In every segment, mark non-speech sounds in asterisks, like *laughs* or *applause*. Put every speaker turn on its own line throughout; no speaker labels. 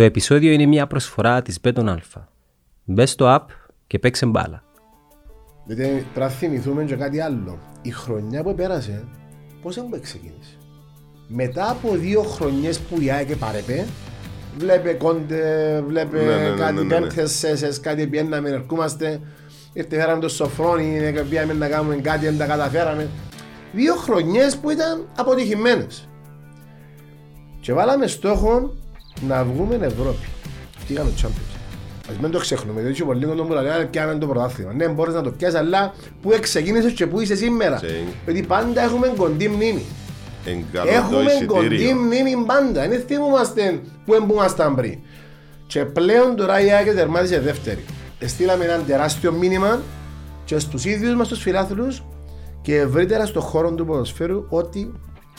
Το επεισόδιο είναι μια προσφορά της Beton Alpha. Μπε στο app και παίξε μπάλα.
Γιατί πρέπει να θυμηθούμε και κάτι άλλο. Η χρονιά που πέρασε, πώς έχουμε ξεκίνησε. Μετά από δύο χρονιές που η ΑΕΚ παρέπε, βλέπε κόντε, βλέπε
Ναι, ναι, ναι,
κάτι
ναι, ναι, ναι.
πέμπτες σέσες, κάτι πιέναμε, ερχόμαστε, ήρθε φέραμε το σοφρόνι, πήγαμε να κάνουμε κάτι, δεν τα καταφέραμε. Δύο χρονιές που ήταν αποτυχημένες. Και βάλαμε στόχο να βγούμε Ευρώπη. Τι έκανε το Champions. Ας μην το ξεχνούμε, διότι πολλοί κόσμο που λέει πιάμε το πρωτάθλημα. Ναι, μπορείς να το πιάσεις, αλλά που ξεκίνησες και που είσαι σήμερα.
Σε-
Γιατί πάντα έχουμε κοντή μνήμη.
Εν καλό το
Έχουμε κοντή
εισιτήριο.
μνήμη πάντα. Δεν θυμούμαστε που ήμασταν πριν. Και πλέον τώρα η ΑΕΚ τερμάτισε δεύτερη. Στείλαμε ένα τεράστιο μήνυμα και στους ίδιους μας τους φιλάθλους και ευρύτερα στον χώρο του ποδοσφαίρου ότι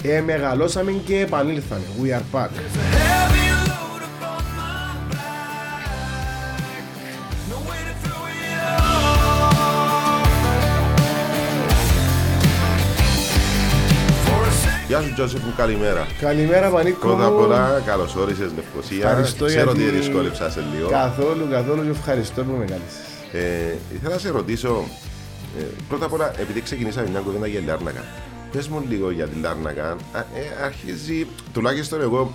ε, μεγαλώσαμε και επανήλθαμε. We are back.
Γεια σου Τζόσεφ μου, καλημέρα.
Καλημέρα Πανίκο
Πρώτα απ'
μου.
όλα, καλώς όρισες Λευκοσία.
Ευχαριστώ
Ξέρω
γιατί-
ότι δυσκόλεψα σε λίγο.
Καθόλου, καθόλου και ευχαριστώ που με κάλεσες.
Ε, ήθελα να σε ρωτήσω, ε, πρώτα απ' όλα, επειδή ξεκινήσαμε μια κουβέντα για Λάρνακα, πες μου λίγο για τη Λάρνακα. Α, ε, αρχίζει, τουλάχιστον εγώ,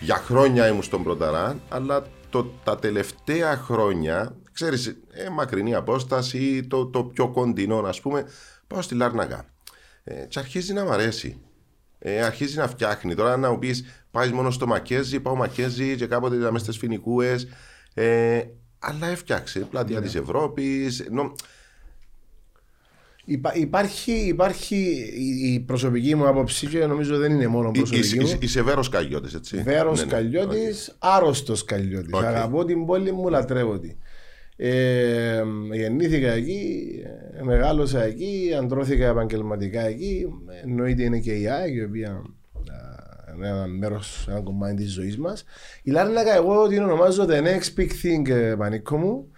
για χρόνια ήμουν στον Πρωταρά, αλλά το, τα τελευταία χρόνια, ξέρεις, ε, μακρινή απόσταση, το, το πιο κοντινό, ας πούμε, πάω στη Λάρνακα. Ε, και αρχίζει να μ' αρέσει. Ε, αρχίζει να φτιάχνει. Τώρα να μου πεις, πάεις μόνο στο Μακέζι, πάω Μακέζι και κάποτε ήταν μέσα στις φοινικούε. Ε, αλλά έφτιαξε πλατεία
Ναι.
της Ευρώπης.
Υπά- υπάρχει, υπάρχει η, η προσωπική μου άποψη και νομίζω δεν είναι μόνο προσωπική μου.
Είσαι βέρος Σκαλιώτης, έτσι;
Βέρος
Ναι, ναι.
Σκαλιώτης, άρρωστος Σκαλιώτης.
Οκ.
Αγαπώ την πόλη μου, λατρεύω την. Ε, γεννήθηκα εκεί, ε, μεγάλωσα εκεί, αντρώθηκα επαγγελματικά εκεί. Εννοείται είναι και η ΑΕΚ, η οποία α, είναι ένα μέρος, ένα κομμάτι της ζωής μας. Η Λάρνακα, εγώ την ονομάζω The Next Big Thing, ε, πανίκο μου.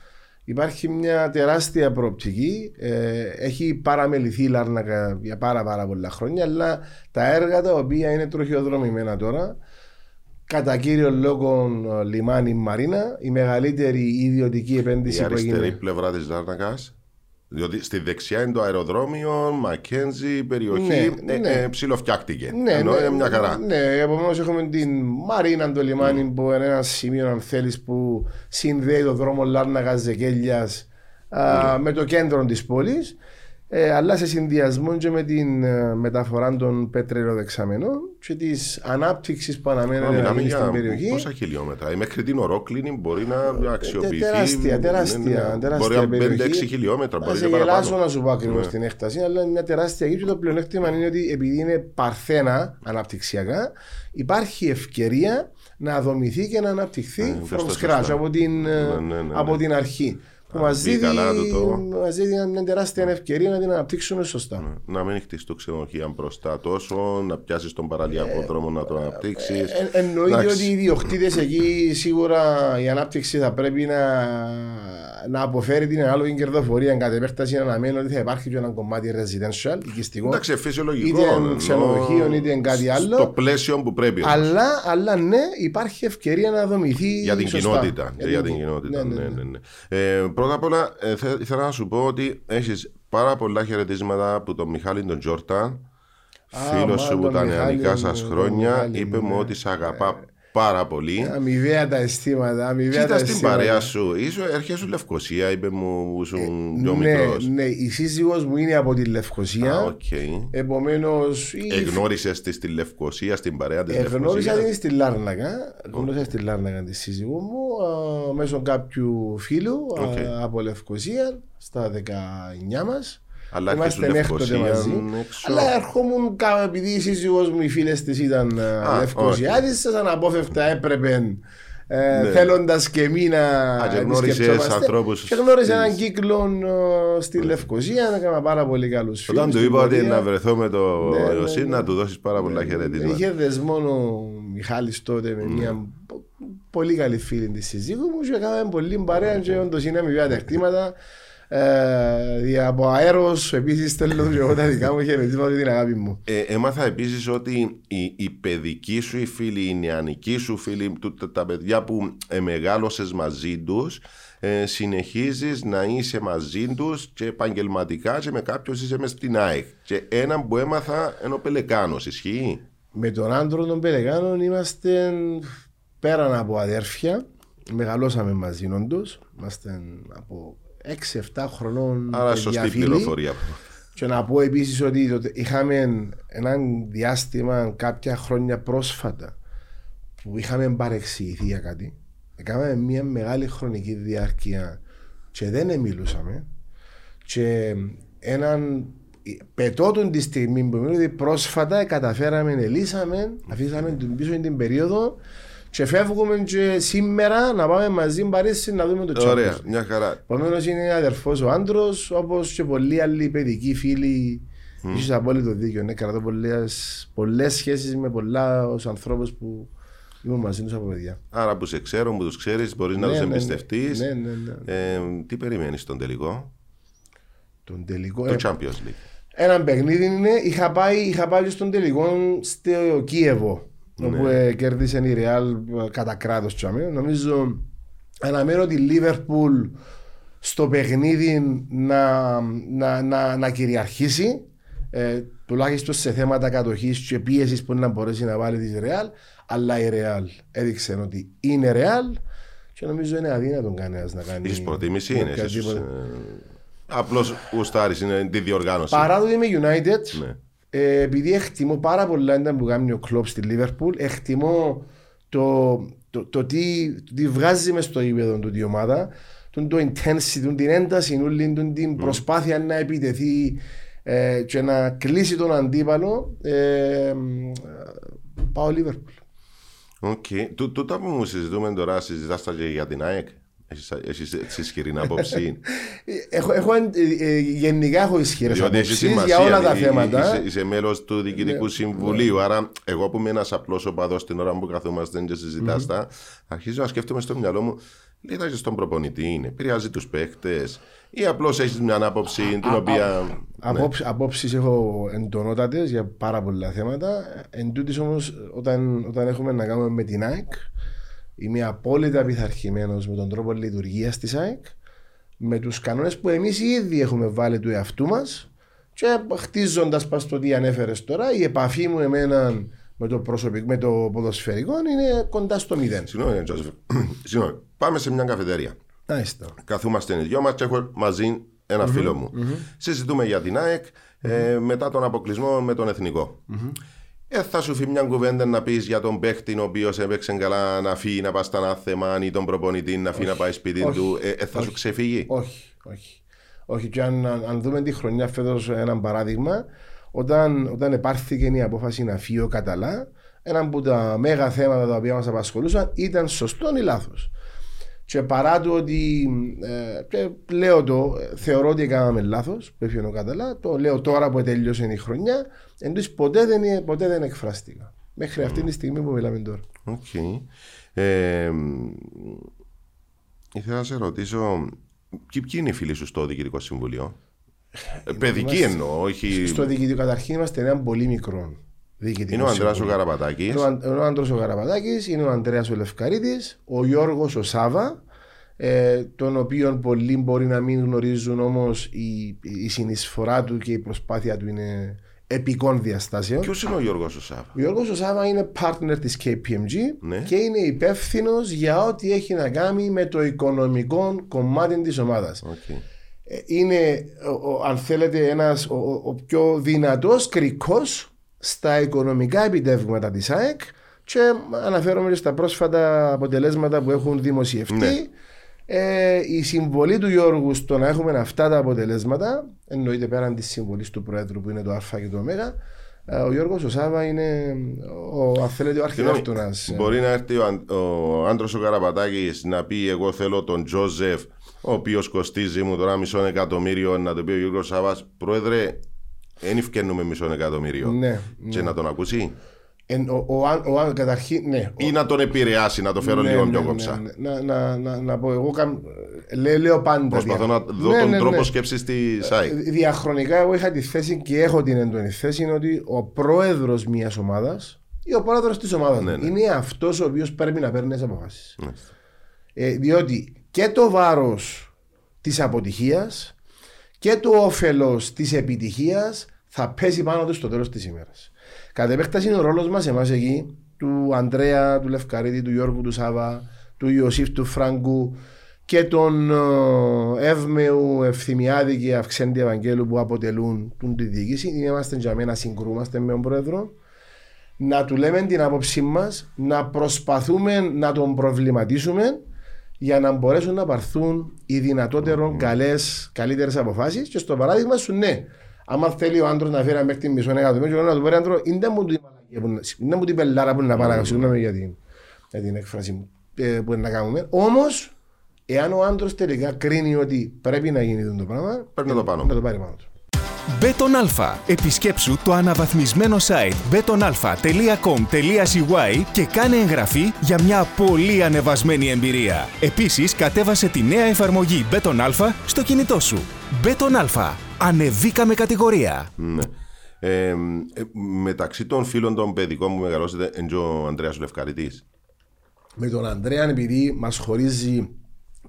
Υπάρχει μια τεράστια προοπτική. Ε, έχει παραμεληθεί η Λάρνακα για πάρα, πάρα πολλά χρόνια, αλλά τα έργα τα οποία είναι τροχιοδρομημένα τώρα, κατά κύριο λόγο ε, λιμάνι Μαρίνα, η μεγαλύτερη ιδιωτική
Η
επένδυση που
αριστερή
έγινε.
πλευρά της Λάρνακας. Διότι στη δεξιά είναι το αεροδρόμιο, Μακένζι, περιοχή.
Ναι,
ε,
ναι.
ε, ψιλοφτιάχτηκε.
Ναι,
Ενώ
ναι,
είναι μια χαρά.
Ναι, επομένως έχουμε την Μαρίνα, το λιμάνι που είναι ένα σημείο, αν θέλεις, που συνδέει το δρόμο Λάρνακα Ζεκέλια με το κέντρο της πόλης. Ε, αλλά σε συνδυασμό και με την ε, μεταφορά των πετρελαιοδεξαμενών και της ανάπτυξης που
Μα
αναμένεται να
Μιλάμε
γίνει στην
για
περιοχή.
πόσα χιλιόμετρα. Η μέχρι την ορόκληνη μπορεί να αξιοποιηθεί.
τεράστια,
Ναι,
τεράστια,
ναι.
τεράστια
Μπορεί να
περιοχή.
5-6 χιλιόμετρα.
Θα
Μπορεί
σε
και
γελάσω
παραπάνω.
να σου πω ακριβώς
Ναι.
την έκταση, αλλά είναι μια τεράστια γη και το πλεονέκτημα είναι ότι επειδή είναι παρθένα αναπτυξιακά, υπάρχει ευκαιρία να δομηθεί και να αναπτυχθεί
Ναι,
from
πες το
scratch
σωστά.
από την, ε,
Ναι, ναι, ναι,
από
ναι.
την αρχή. Που
Να
μας
μπει
δίδει,
καλά του το-
μας δίδει μια τεράστια ευκαιρία να την αναπτύξουμε σωστά.
Να μην χτίσει το ξενοδοχείο μπροστά τόσο, να πιάσεις τον παραλιακό δρόμο να το αναπτύξεις.
Ε, εννοείται ότι οι ιδιοκτήτες εκεί σίγουρα η ανάπτυξη θα πρέπει να, να αποφέρει την ανάλογη κερδοφορία. Εν κατ' επέκταση αναμένω ότι θα υπάρχει και ένα κομμάτι residential, οικιστικό.
Εντάξει, φυσιολογικό.
Είτε
ενώ
ξενοδοχείο, είτε κάτι άλλο.
Στο πλαίσιο που πρέπει. όμως.
Αλλά, αλλά ναι, υπάρχει ευκαιρία να δομηθεί.
Για την
σωστά.
κοινότητα. και Για την κοινότητα.
Ναι,
Ναι,
ναι,
ναι,
ναι.
ναι. Ε, πρώτα απ' όλα, ε, θε- ήθελα να σου πω ότι έχεις πάρα πολλά χαιρετίσματα από τον Μιχάλη τον Τζόρτα. Φίλος σου
μάλλον
που τα
Μιχάλη
νεανικά
μου,
σα
τον
χρόνια.
Μιχάλη
Είπε
μου,
μου
ναι.
ότι σε αγαπά πάρα πολύ.
Αμοιβαία τα αισθήματα. Αμοιβαία
Κοίτα
τα
στην
αισθήματα.
παρέα σου. Είσαι έρχεσαι Λευκοσία, είπε μου που ήσουν πιο
Ναι,
μικρός.
ναι, η σύζυγος μου είναι από τη Λευκοσία.
Οκ.
Επομένως, η
Εγνώρισες τη στη Λευκοσία, στην παρέα της
Εγνώρισα
Λευκοσίας;
την στη Λάρνακα. Γνώρισα στη Λάρνακα τη σύζυγό μου α, μέσω κάποιου φίλου α,
Οκ.
από Λευκοσία στα 19 μας.
Αλλά
Είμαστε
έρχεσαι
έκτοτε
Λευκοσία
μαζί.
έξω.
Αλλά ερχόμουν κα- επειδή η σύζυγός μου, οι φίλες της ήταν
Α,
Λευκοσιάτης, σας αναπόφευκτα έπρεπε ε,
Ναι.
θέλοντας και εμείς να
Α, και γνώρισες
επισκεφτόμαστε.
ανθρώπους
Και γνώρισα
της-
έναν κύκλο ε, στη Λευκοσία, έκανα πάρα πολύ καλούς φίλους.
Όταν του
στην
είπα ότι
πορεία.
να βρεθώ με το
Ναι, ναι,
Ιωσή,
ναι.
να του δώσεις πάρα πολλά χαιρετίσματα.
Είχε δεσμόν ο Μιχάλης τότε
Ναι.
με μια πο- πολύ καλή φίλη της σύζυγου μου και έκαναμε πολύ παρέα και όντως είναι αμοιβαία τα εκτήματα. Ε, από αέρος επίσης στέλνω και εγώ τα δικά μου χαιρετίσματα την αγάπη μου.
Ε, έμαθα επίσης ότι η, η παιδική σου οι φίλοι, οι νεανικοί σου φίλοι, του- τα παιδιά που ε, μεγάλωσες μαζί τους, ε, συνεχίζεις να είσαι μαζί τους και επαγγελματικά και με κάποιο είσαι μες στην ΑΕΚ. Και ένα που έμαθα είναι ο Πελεκάνος, ισχύει;
Με τον άντρο των Πελεγάνων είμαστε πέραν από αδέρφια. Μεγαλώσαμε μαζί όντως. Είμαστε από 6-7 χρονών
Άρα
παιδιά
σωστή
φίλοι.
πληροφορία.
Και να πω επίσης ότι τότε είχαμε ένα διάστημα κάποια χρόνια πρόσφατα που είχαμε παρεξηγηθεί για κάτι. Έκαναμε μια μεγάλη χρονική διάρκεια και δεν μιλούσαμε. Και έναν πετώτον τη στιγμή που μιλούμε, ότι πρόσφατα καταφέραμε, ελύσαμε, αφήσαμε την πίσω την περίοδο και φεύγουμε και σήμερα να πάμε μαζί Παρίσι να δούμε το
Ωραία,
Champions.
μια χαρά.
Επομένως είναι αδερφός ο άντρος, όπως και πολλοί άλλοι παιδικοί φίλοι. Mm. Είσαι απόλυτο δίκιο. Ναι, κρατώ πολλές σχέσεις με πολλά ανθρώπους που ήμουν μαζί τους από παιδιά.
Άρα που σε ξέρω, που τους ξέρεις, μπορείς να
Ναι,
τους
ναι, ναι.
εμπιστευτείς.
Ναι, ναι, ναι.
Ε, τι περιμένεις στον τελικό,
Τον τελικό.
το
ε,
Champions League.
Ένα παιχνίδι είναι. Είχα πάει, είχα πάει στον τελικό στο Κίεβο. Όπου ε, κέρδισε η Ρεάλ ε, κατά κράτος. Νομίζω αναμένω τη Λίβερπουλ στο παιχνίδι να, να, να, να κυριαρχήσει. Ε, τουλάχιστον σε θέματα κατοχής και πίεσης που να μπορέσει να βάλει της Ρεάλ. Αλλά η Ρεάλ έδειξε ότι είναι Ρεάλ και νομίζω είναι αδύνατον κανένας να κάνει.
Έχεις προτίμηση,
με
είναι.
οποιαδήποτε-
Απλώς γουστάρεις, είναι τη διοργάνωση.
Παρά το ότι είμαι United,
Ναι.
Ε, επειδή εκτιμώ πάρα πολλά ήταν που κάνει ο Κλόπ στη Λίβερπουλ, εκτιμώ το, το, το, τι, το τι βγάζει μες στο ύπεδο του η ομάδα, τον το intensity, τον την ένταση, όλη τον την προσπάθεια να επιτεθεί ε, και να κλείσει τον αντίπαλο. Ε, μ, πάω Λίβερπουλ.
Οκ. Τού- Τούτα που μου συζητούμε τώρα, συζητάς τα και για την ΑΕΚ. Έχεις, έχεις έτσι ισχυρή άποψη;
Ε, *laughs* Έχω, έχω, ε, ε, γενικά έχω ισχυρές
Διότι έχεις
απόψεις
σημασία.
για όλα τα
Είσαι-
θέματα.
Είσαι, είσαι μέλος του Διοικητικού
Ναι.
Συμβουλίου. Άρα, εγώ που είμαι ένας απλός οπαδός την ώρα που καθόμαστε και συζητάς τα, αρχίζω να σκέφτομαι στο μυαλό μου, λέει τα και στον προπονητή είναι. Επηρεάζει τους παίχτε, ή απλώς έχεις μια άποψη την οποία. ναι.
Απόψ, Απόψεις έχω εντονότατες για πάρα πολλά θέματα. Εν τούτης όμως όταν, όταν έχουμε να κάνουμε με την ΑΕΚ είμαι απόλυτα πειθαρχημένος με τον τρόπο λειτουργίας της ΑΕΚ με τους κανόνες που εμείς ήδη έχουμε βάλει του εαυτού μας και χτίζοντας πας το τι ανέφερες τώρα η επαφή μου εμένα με το, προσωπικό, με το ποδοσφαιρικό είναι κοντά στο μηδέν.
Συγγνώμη, Τζόσεφ. Συγγνώμη. Πάμε σε μια καφετέρια.
Άιστο.
Καθούμαστε οι δυο μας και έχω μαζί ένα φίλο μου. Συζητούμε για την ΑΕΚ ε, μετά τον αποκλεισμό με τον εθνικο Ε, θα σου φύγει μια κουβέντα να πεις για τον παίχτη ο οποίος έπαιξε καλά να φύγει να πάει στα ανάθεμα ή τον προπονητή να φύγει να πάει σπίτι
Όχι.
του. Ε, ε, θα σου ξεφύγει;
Όχι, όχι. Όχι, και αν, αν, αν δούμε τη χρονιά φέτος ένα παράδειγμα, όταν, όταν επάρθηκε η απόφαση να φύγει ο Καταλά, ένα από τα μέγα θέματα τα οποία μας απασχολούσαν ήταν σωστό ή λάθος. Και παρά το ότι ε, και λέω το, ε, θεωρώ ότι έκαναμε λάθος που έφυγε ο Καταλά, το λέω τώρα που τέλειωσε η χρονιά, εντός ποτέ δεν, ποτέ δεν εκφράστηκα. Μέχρι αυτή τη στιγμή που μιλάμε τώρα.
Οκ. Ε, μ, ήθελα να σε ρωτήσω, ποιοι, ποιοι είναι οι φίλοι σου στο Διοικητικό Συμβουλίο; Ε, παιδική
Είμαστε-
εννοώ, όχι.
Στο διοικητικό καταρχήν είμαστε ένα πολύ μικρό διοικητικός
Είναι ο Αντρέα ο
συμβούλιο.
Καραπατάκη.
Είναι ο, Αν- είναι ο Άντρος ο Καραπατάκης, είναι ο Ανδρέας ο Λευκαρίτης, ο Γιώργος ο Σάβα, ε, τον οποίο πολλοί μπορεί να μην γνωρίζουν όμως η, η συνεισφορά του και η προσπάθεια του είναι επικών διαστάσεων.
Ποιος είναι ο Γιώργος ο Σάβα;
Ο Γιώργος ο Σάβα είναι partner της KPMG
Ναι.
και είναι υπεύθυνος για ό,τι έχει να κάνει με το οικονομικό κομμάτι της ομάδας.
Οκ.
Ε, είναι, ο- ο- αν θέλετε, ένας, ο, ο- ο πιο δυνατός κρικός στα οικονομικά επιτεύγματα της ΑΕΚ και αναφέρομαι και στα πρόσφατα αποτελέσματα που έχουν δημοσιευτεί.
Ναι.
Ε, η συμβολή του Γιώργου στο να έχουμε αυτά τα αποτελέσματα, εννοείται πέραν της συμβολής του Πρόεδρου που είναι το Α και το Ω, ε, ο Γιώργος ο Σάβα είναι ο, αν θέλετε, ο
Συγγνώμη,
αρχιτέκτονας.
Μπορεί να έρθει ο, Αν- ο άντρος ο Καραπατάκης να πει: Εγώ θέλω τον Τζόζεφ, ο οποίος κοστίζει μου τώρα μισό εκατομμύριο, να το πει ο Γιώργος Σάβας. Πρόεδρε, δεν ευκαινούμε μισό εκατομμύριο.
Ναι,
Και να τον ακούσει;
Εν, ο, ο, ο, ο, καταρχήν, ναι.
Ή να τον επηρεάσει, να το φέρω
ναι,
λίγο
ναι,
πιο
ναι,
κομψά.
ναι, ναι. Να, να, να πω, εγώ καμ, λέ, λέω πάντα.
Προσπαθώ
δια-
να δω
Ναι,
τον
ναι,
τρόπο
ναι.
σκέψης στη ΣΑΙ.
Διαχρονικά εγώ είχα τη θέση και έχω την έντονη θέση είναι ότι ο πρόεδρος μιας ομάδας ή ο πρόεδρος της ομάδας
Ναι, ναι.
είναι αυτός ο οποίος πρέπει να παίρνει τις αποφάσεις.
Ναι.
Ε, διότι και το βάρος της αποτυχίας και το όφελος της επιτυχίας θα πέσει πάνω του στο τέλος της ημέρας. Κατά επέκταση είναι ο ρόλος μας εμάς εκεί, του Ανδρέα, του Λευκαρίδη, του Γιώργου του Σάβα, του Ιωσήφ του Φράγκου και των ε, Εύμεου, Ευθυμιάδη και Αυξέντη Ευαγγέλου που αποτελούν τον τη διοίκηση. Είμαστε για μένα συγκρούμαστε με τον Πρόεδρο. Να του λέμε την άποψή μας, να προσπαθούμε να τον προβληματίσουμε για να μπορέσουν να πάρθουν οι δυνατότερων καλές, καλύτερες αποφάσεις. Και στο παράδειγμα σου ναι άμα θέλει ο άντρος να φέρει μέχρι την μισό εκατομμύριο να του πει άντρο είναι μου την μαλακία που να- είναι μου την πελάρα που να πάρει συγγνώμη για την, για την έκφραση μου ε, που είναι να κάνουμε. Όμως εάν ο άντρος τελικά κρίνει ότι πρέπει να γίνει το πράγμα
Πρέπει να το πάνω.
να το πάρει πάνω του
Μπέτον Αλφα. Επισκέψου το αναβαθμισμένο site betonalpha.com.cy και κάνε εγγραφή για μια πολύ ανεβασμένη εμπειρία. Επίσης, κατέβασε τη νέα εφαρμογή Μπέτον Αλφα στο κινητό σου. Μπέτον Αλφα. Ανεβήκαμε κατηγορία.
Ναι. Ε, ε, μεταξύ των φίλων των παιδικών που μεγαλώσετε, είναι και ο Ανδρέας Λευκαριτής;
με τον Ανδρέα επειδή μας χωρίζει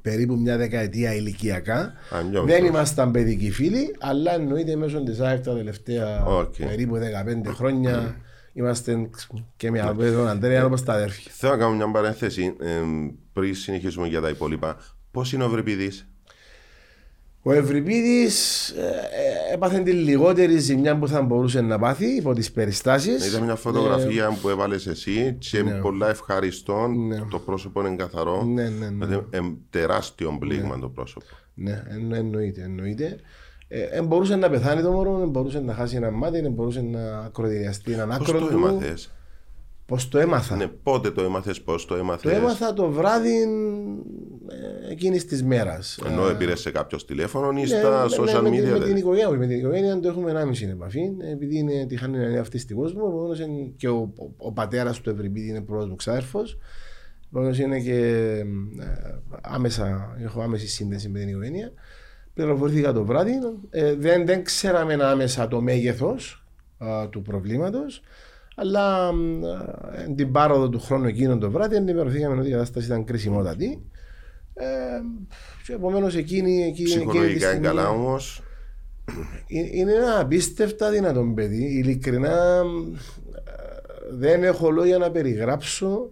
περίπου μια δεκαετία ηλικιακά
Α, πιο
δεν
μικρός.
ήμασταν παιδικοί φίλοι αλλά εννοείται μέσω της ΑΕΚ τα τελευταία
Οκ.
περίπου 15 χρόνια είμαστε και με τον Ανδρέα όπως τα αδέρφια
Θέλω να κάνω μια παρένθεση ε, πριν συνεχίσουμε για τα υπόλοιπα. Πώς είναι ο Ευριπίδης.
Ο Ευριπίδης ε, ε, έπαθε τη λιγότερη ζημιά που θα μπορούσε να πάθει υπό τις περιστάσεις
Ήταν μια φωτογραφία που έβαλες εσύ και πολλά ευχαριστώ.
Ναι.
Το πρόσωπο είναι καθαρό.
Ναι, ναι, ναι.
Δηλαδή, ε, τεράστιο πλήγμα το πρόσωπο.
Ναι, εν- εννοείται, εννοείται. Ε, εν μπορούσε να πεθάνει το μωρό, εν μπορούσε να χάσει ένα μάτι, εν μπορούσε να ακροδηλιαστεί έναν
Πώς
άκρο
το
του.
Έμαθες.
Πώς το έμαθα;
Ναι, πότε το έμαθες, πώς το
Το
έμαθες.
έμαθα το βράδυ ε, εκείνης της μέρας.
Ενώ
Ε,
πήρες σε κάποιο τηλέφωνο ή
ναι,
στα
ναι,
social
με,
media.
την- με την
δηλαδή.
οικογένεια, με την οικογένεια το έχουμε 1,5 επαφή. Επειδή είναι τυχάνει να είναι αυτιστικός μου, επομένως είναι και ο, ο, ο πατέρας του Ευρυπίδη είναι πρώτος μου ξάδερφος. Επομένως είναι και ε, άμεσα, έχω άμεση σύνδεση με την οικογένεια. Πληροφορήθηκα το βράδυ. Ε, δεν, δεν ξέραμε άμεσα το μέγεθος α, του προβλήματος. Αλλά μ, ε, την πάροδο του χρόνου εκείνον το βράδυ ενημερωθήκαμε ότι η κατάσταση ήταν κρισιμότατη. Ε, και επομένως εκείνη, εκείνη, εκείνη τη
Ψυχολογικά είναι
στιγμή-
καλά όμως.
ε- είναι ένα απίστευτα δυνατό παιδί. Ειλικρινά ε, δεν έχω λόγια να περιγράψω.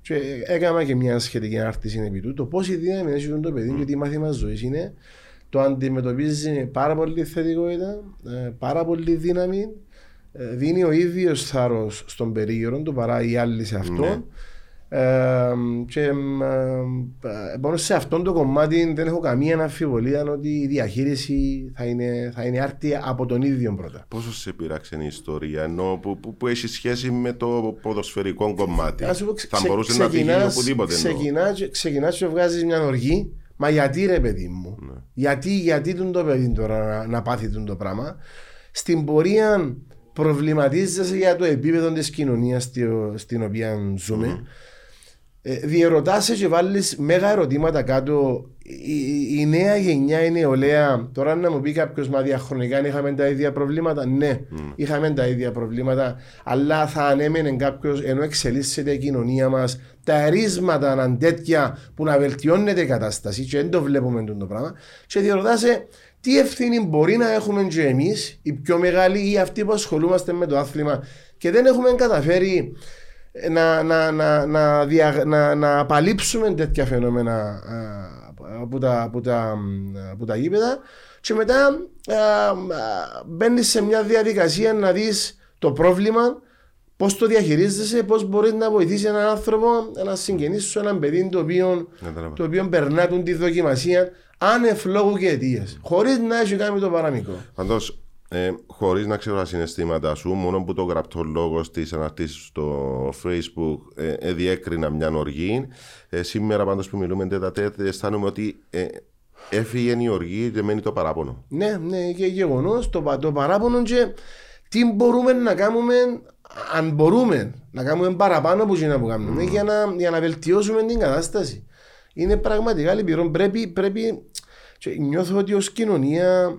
Και έκανα και μια σχετική ανάρτηση επί του. Το πόση δύναμη έχει το παιδί και τι μάθημα ζωής είναι. Το αντιμετωπίζει με πάρα πολύ θετικότητα, ε, πάρα πολύ δύναμη. Ε, Δίνει ο ίδιος θάρρος στον περίγυρο του παρά οι άλλοι σε αυτόν.
Ναι.
Ε, και ε, ε, πάνω σε αυτό το κομμάτι δεν έχω καμία αμφιβολία ότι η διαχείριση θα είναι, θα είναι άρτια από τον ίδιο πρώτα.
Πόσο σε πειράξε η ιστορία, ενώ που, που, που έχει σχέση με το ποδοσφαιρικό κομμάτι;
Να σου πω, ξε-
Θα
ξε-
μπορούσε να τύχει
ξεκινάς-
οπουδήποτε. εννοώ.
ξεκινάς και- Ξεκινάς και βγάζεις μια οργή. Μα γιατί ρε παιδί μου,
Ναι.
γιατί, γιατί τον το παιδί τώρα να, να πάθει τον το πράγμα; Στην πορεία προβληματίζεσαι για το επίπεδο της κοινωνίας στη- στην οποία ζούμε. Ε, διερωτάσαι και βάλεις μέγα ερωτήματα κάτω. Η, η- η νέα γενιά, η νεολαία, τώρα να μου πει κάποιος μα διαχρονικά είχαμε τα ίδια προβλήματα; Ναι, είχαμε τα ίδια προβλήματα, αλλά θα ανέμενε κάποιος ενώ εξελίσσεται η κοινωνία μας, τα ερίσματα αν τέτοια που να βελτιώνεται η κατάσταση, και δεν το βλέπουμε το πράγμα, και διερωτάσαι τι ευθύνη μπορεί να έχουμε και εμείς, οι πιο μεγάλοι ή αυτοί που ασχολούμαστε με το άθλημα και δεν έχουμε καταφέρει να, να, να, να, δια, να, να απαλείψουμε τέτοια φαινόμενα α, από τα, από τα, από τα γήπεδα και μετά μπαίνεις σε μια διαδικασία να δεις το πρόβλημα πώς το διαχειρίζεσαι, πώς μπορείς να βοηθήσεις έναν άνθρωπο, ένα συγγενή σου, έναν παιδί το οποίο,
Καταλαβαίνω.
το οποίο περνά τον τη δοκιμασία άνευ λόγου και αιτίες, χωρίς να έχει κάνει το παραμικρό.
Πάντως, ε, χωρίς να ξέρω τα συναισθήματα σου, μόνο που το γραπτό λόγο της αναρτήσει στο Facebook ε, ε, διέκρινα μια οργή. Ε, σήμερα, πάντως που μιλούμε τέτα τέτα, αισθάνομαι ότι ε, έφυγε η οργή και μένει το παράπονο.
Ναι, ναι, και γεγονός το, πα- το παράπονο και τι μπορούμε να κάνουμε, αν μπορούμε να κάνουμε παραπάνω από εκείνα που κάνουμε, για, να, για να βελτιώσουμε την κατάσταση. Είναι πραγματικά λυπηρό. Πρέπει, πρέπει και νιώθω ότι ως κοινωνία,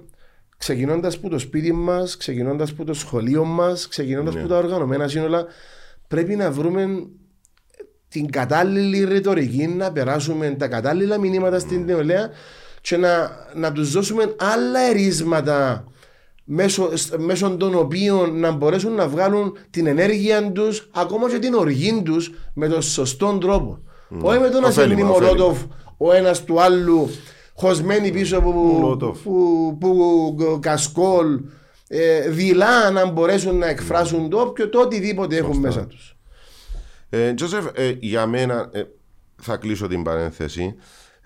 ξεκινώντας από το σπίτι μας, ξεκινώντας από το σχολείο μας, ξεκινώντας
Ναι.
από τα οργανωμένα σύνολα, πρέπει να βρούμε την κατάλληλη ρητορική, να περάσουμε τα κατάλληλα μηνύματα στην νεολαία και να, να τους δώσουμε άλλα ερίσματα μέσω, μέσω των οποίων να μπορέσουν να βγάλουν την ενέργεια τους, ακόμα και την οργή τους με τον σωστό τρόπο. Όχι με το να σε
Ωφέλιμα,
Μολότοφ ο ένας του άλλου χωσμένοι πίσω από
Μολότοφ.
που, που, που κασκόλ ε, δειλά να μπορέσουν να εκφράσουν το όποιο το οτιδήποτε έχουν μέσα τους.
Ε, Τζόσεφ, ε, για μένα, ε, θα κλείσω την παρένθεση.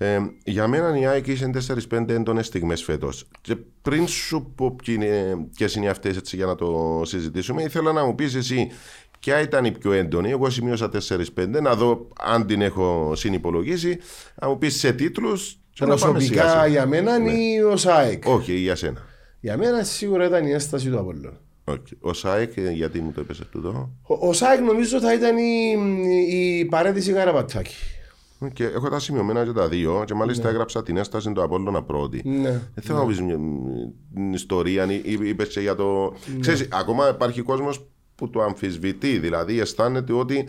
Ε, για μένα η ΑΕΚ είχε 4-5 έντονες στιγμές φέτος. Και πριν σου πω ποιε είναι, ποιες είναι αυτές, έτσι για να το συζητήσουμε, ήθελα να μου πεις εσύ ποια ήταν η πιο έντονη. Εγώ σημείωσα 4-5, να δω αν την έχω συνυπολογίσει. Να μου πεις σε τίτλους.
Προσωπικά για μένα
Ναι.
είναι ο ΣΑΕΚ.
Όχι, για σένα.
Για μένα σίγουρα ήταν η έσταση του Απόλλωνα.
Okay. Ο ΣΑΕΚ, ε, γιατί μου το έπεσε τούτο.
Ο, ο ΣΑΕΚ νομίζω θα ήταν η, η παρέτηση Καραπατσάκη.
Και έχω τα σημειωμένα και τα δύο και μάλιστα έγραψα την έσταση του Απόλλωνα πρώτη.
Ναι.
Δεν θέλω να πεις μια μια ιστορία, είπες και για το. Ξέρεις, ακόμα υπάρχει κόσμος που το αμφισβητεί. Δηλαδή αισθάνεται ότι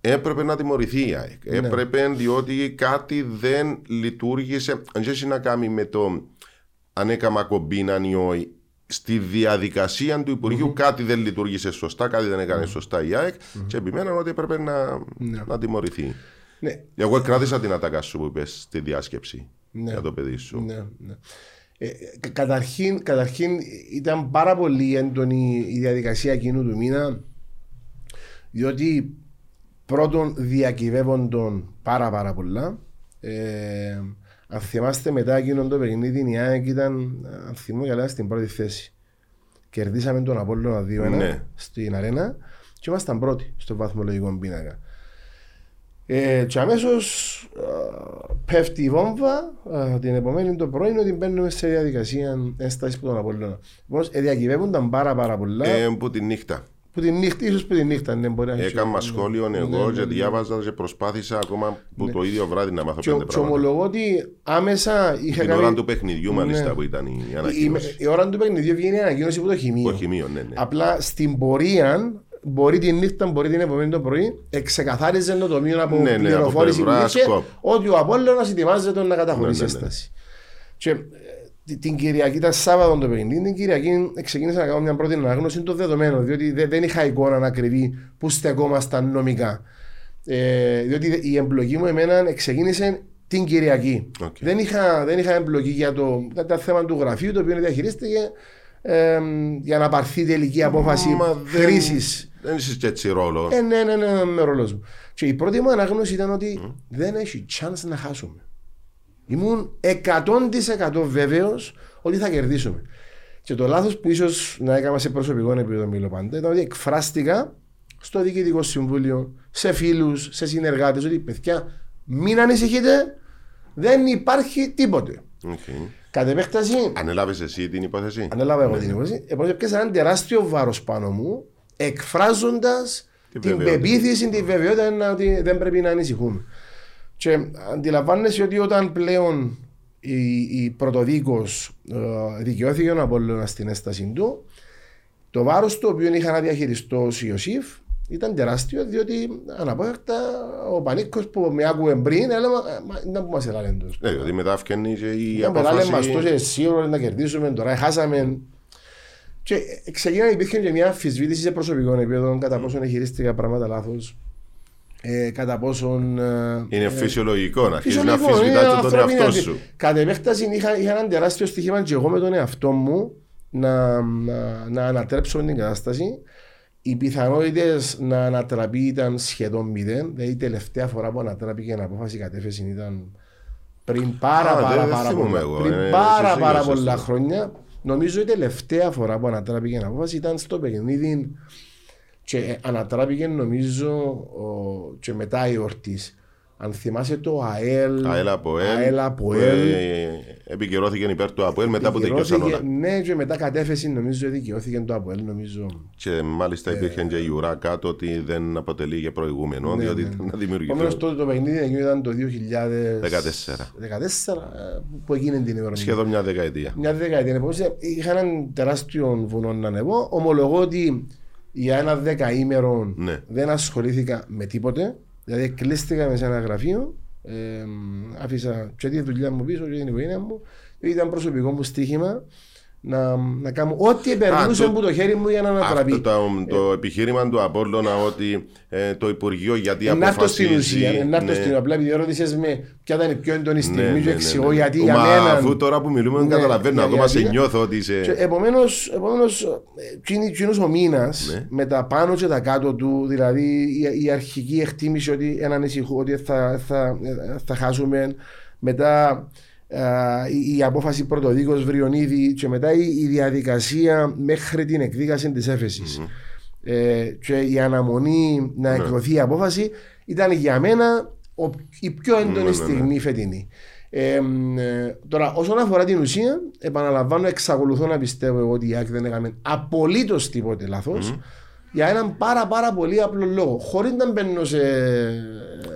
έπρεπε να τιμωρηθεί η ΑΕΚ. Έπρεπε διότι κάτι δεν λειτουργήσε. Αν έχει να κάνει με το αν έκαμα κομπίναν ή όχι. Στη διαδικασία του υπουργειου κάτι δεν λειτουργήσε σωστά, κάτι δεν έκανε σωστά η ΑΕΚ και επιμέναν ότι έπρεπε να, να τιμωρηθεί.
Ναι.
Εγώ κράτησα την ατάκα σου που είπες στη διάσκεψη
Ναι.
για το παιδί σου.
Ναι, ναι. Ε, κα- καταρχήν, καταρχήν ήταν πάρα πολύ έντονη η διαδικασία εκείνου του μήνα διότι πρώτον διακυβεύονταν πάρα πάρα πολλά. Ε, αν θυμάστε μετά εκείνον το παιχνίδι η ΑΕΚ ήταν αν θυμώ καλά στην πρώτη θέση. Κερδίσαμε τον Απόλλωνα 2-1
Ναι.
στην αρένα και ήμασταν πρώτοι στο βαθμολογικό πίνακα ε, και αμέσως πέφτει η βόμβα α, την επομένη το πρωί ότι μπαίνουμε σε διαδικασία ένστασης που τον Απόλλωνα. Επομένως, ε, διακυβεύονταν πάρα πάρα πολλά.
Ε, που τη νύχτα.
που την νύχτα, ίσως που την νύχτα, ναι, μπορεί να έχει-
Έκανα σχόλιο εγώ
ναι,
και
ναι.
διάβαζα και προσπάθησα ακόμα που το ίδιο βράδυ να μάθω
Και,
πέντε
και
πράγματα.
ομολογώ ότι άμεσα είχε
Την
κάνει...
ώρα του παιχνιδιού μάλιστα
Ναι.
που ήταν η
η,
ανακοίνωση.
η ώρα του παιχνιδιού βγαίνει η ανακοίνωση από το χημείο.
Το χημείο, ναι, ναι.
Απλά στην πορεία, μπορεί την νύχτα, μπορεί την επομένη το πρωί, εξεκαθάριζε το τομείο από
Ναι, ναι, από
πληροφόρηση που
πλευρά
είχε
σκοπ.
ότι ο Απόλλωνας ετοιμάζεται να καταχωρήσει
Ναι, ναι, ναι.
έσταση. Και ε, τη- την Κυριακή, ήταν Σάββατο το παιχνίδι, την Κυριακή ξεκίνησα να κάνω μια πρώτη ανάγνωση των δεδομένων, διότι δεν, δεν είχα εικόνα ακριβή που στεκόμασταν νομικά. Ε, διότι η εμπλοκή μου εμένα ξεκίνησε την Κυριακή.
Οκ.
Δεν, είχα, δεν είχα εμπλοκή για το, για το θέμα του γραφείου, το οποίο διαχειρίστηκε ε, για να πάρθει τελική απόφαση
Μα δεν-
χρήσης.
Δεν είσαι και έτσι ρόλο.
Ε, ναι, ναι, ναι, με ρόλος μου. Και η πρώτη μου ανάγνωση ήταν ότι δεν έχει chance να χάσουμε. Ήμουν 100% βέβαιος ότι θα κερδίσουμε. Και το λάθος που ίσως να έκανα σε προσωπικό επίπεδο, μιλώ πάντα, ήταν ότι εκφράστηκα στο διοικητικό συμβούλιο, σε φίλους, σε συνεργάτες, ότι παιδιά, μην ανησυχείτε, δεν υπάρχει τίποτε.
Οκ.
Κατ' επέκταση,
Ανέλαβες εσύ την υπόθεση;
Ανέλαβα εγώ την υπόθεση. Επομένως, έπιασα ένα τεράστιο βάρος πάνω μου, εκφράζοντας
Την
την
βεβαιότητα.
πεποίθηση, την βεβαιότητα να- ότι δεν πρέπει να ανησυχούμε. Και αντιλαμβάνεσαι ότι όταν πλέον η, η πρωτοδίκως ε, δικαιώθηκε ο Απόλλωνας στην ένσταση του, το βάρος το οποίο είχα να διαχειριστώ ω Ιωσήφ ήταν τεράστιο διότι αναπόφευκτα ο Πανίκος που με άκουε πριν έλεγε Μα ήταν που μας έλεγε τους».
Ναι, διότι μετά φτιάχνει και η
Ήταν μεγάλη μας
απόφαση.
τόσο σίγουρο να κερδίσουμε, τώρα χάσαμε. Και ξεκίνησε να υπήρχε και μια αμφισβήτηση σε προσωπικό επίπεδο κατά πόσον χειρίστηκα πράγματα λάθος. Ε, κατά πόσον. ε,
Είναι
ε,
φυσιολογικό να αρχίσεις να
φυσιολογικό, είναι
αμφισβητάς τον
ανθρώπινη
εαυτό
αντι-
σου.
Κατ' επέκταση είχα, είχα ένα τεράστιο στοιχείο και εγώ με τον εαυτό μου να, να, να ανατρέψω την κατάσταση. Οι πιθανότητες να ανατραπεί ήταν σχεδόν μηδέν. Δηλαδή η τελευταία φορά που ανατράπηκε η απόφαση κατέφεση ήταν πριν πάρα
Α,
πάρα,
δεν- δεν
πάρα,
θυμούμαι
πολλά,
εγώ,
πριν
ε,
πάρα,
εσύ
πάρα
σίγουρα
πολλά
σωστό.
χρόνια. Νομίζω η τελευταία φορά που ανατράπηκε η απόφαση ήταν στο παιχνίδι και ε, ανατράπηκε νομίζω ο, και μετά η ορτής. Αν θυμάσαι το ΑΕΛ.
ΑΕΛ από ΕΛ.
ΑΕΛ από
που,
ΕΛ.
ε, Επικαιρώθηκε υπέρ του ΑΠΟΕΛ μετά που τελειώσαν
Δικαιώθηκε-
όλα.
Ναι, και μετά κατέφεση νομίζω δικαιώθηκε το ΑΠΟΕΛ, νομίζω.
Και μάλιστα
Ε,
υπήρχε και η ουρά κάτω ότι δεν αποτελεί για προηγούμενο,
Ναι,
διότι
ναι.
ήταν να
Επομένως
δημιουργηθεί.
τότε το παιχνίδι εκείνο ήταν το
14.
2014 ε, που έγινε την ημερομηνία.
Σχεδόν μια δεκαετία.
Μια δεκαετία. Επομένως, είχα έναν τεράστιο βουνό να ανεβώ. Ομολογώ ότι για ένα δεκαήμερο
Ναι.
δεν ασχολήθηκα με τίποτε. Δηλαδή κλείστηκα με σε ένα γραφείο. Ε, άφησα και τη δουλειά μου πίσω και την οικογένεια μου. Ήταν προσωπικό μου στοίχημα να, να κάνω ό,τι περνούσε
το-
από το χέρι μου για να ανατραπεί.
Αυτό το, το επιχείρημα του Απόλλωνα ότι ε, το Υπουργείο γιατί
Να έρθω στην
αποφασίζει.
ουσία, να έρθω
ναι.
στην απλά επειδή ρώτησες με ποια ήταν η πιο έντονη
Ναι,
στιγμή
ναι,
και
ναι,
εξηγώ
ναι.
γιατί
Μα
για μένα.
Αφού τώρα που μιλούμε δεν
Ναι,
καταλαβαίνω,
για-
ακόμα σε
γιατί-
νιώθω ότι είσαι.
Και επομένως, επομένως ε, εκείνη- εκείνος ο μήνας
Ναι.
με τα πάνω και τα κάτω του, δηλαδή η, η αρχική εκτίμηση ότι έναν ανησυχώ ότι θα, θα, ε, θα χάσουμε, μετά ε, η, η απόφαση πρωτοδίκως Βριονίδη και μετά η, η διαδικασία μέχρι την εκδίκαση της έφεσης ε, και η αναμονή να εκδοθεί η απόφαση ήταν για μένα ο, η πιο έντονη
Ναι, ναι, ναι.
στιγμή φετινή. Ε, μ, ε, τώρα, όσον αφορά την ουσία, επαναλαμβάνω, εξακολουθώ να πιστεύω εγώ ότι η ΑΕΚ δεν έκαμε απολύτως τίποτε λάθος, Για έναν πάρα πάρα πολύ απλό λόγο. Χωρίς να μπαίνω σε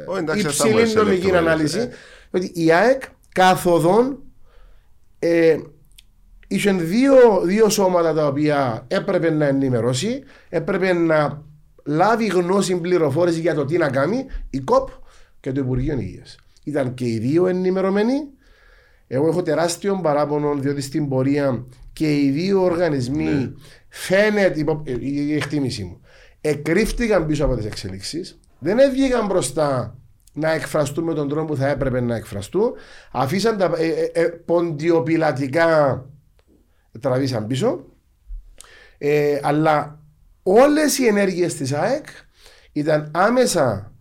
Ω, εντάξει, αυτά μου
υψηλή
έστειλε
νομική
λεπτομέρειες,
ανάλυση.
ε.
Ότι η ΑΕΚ καθοδόν ε, είχε δύο, δύο σώματα τα οποία έπρεπε να ενημερώσει, έπρεπε να λάβει γνώση πληροφόρηση για το τι να κάνει η ΚΟΠ και το Υπουργείο Υγείας. Ήταν και οι δύο ενημερωμένοι. Εγώ έχω τεράστιο παράπονο διότι στην πορεία και οι δύο οργανισμοί φαίνεται υπο- ε, η εκτίμηση μου εκρύφτηκαν πίσω από τις εξελίξεις δεν έβγηκαν μπροστά να εκφραστούν με τον τρόπο που θα έπρεπε να εκφραστούν. Αφήσαν τα ε, ε, ε, ποντιοπιλατικά τραβήσαν πίσω. Ε, αλλά όλες οι ενέργειες της ΑΕΚ ήταν άμεσα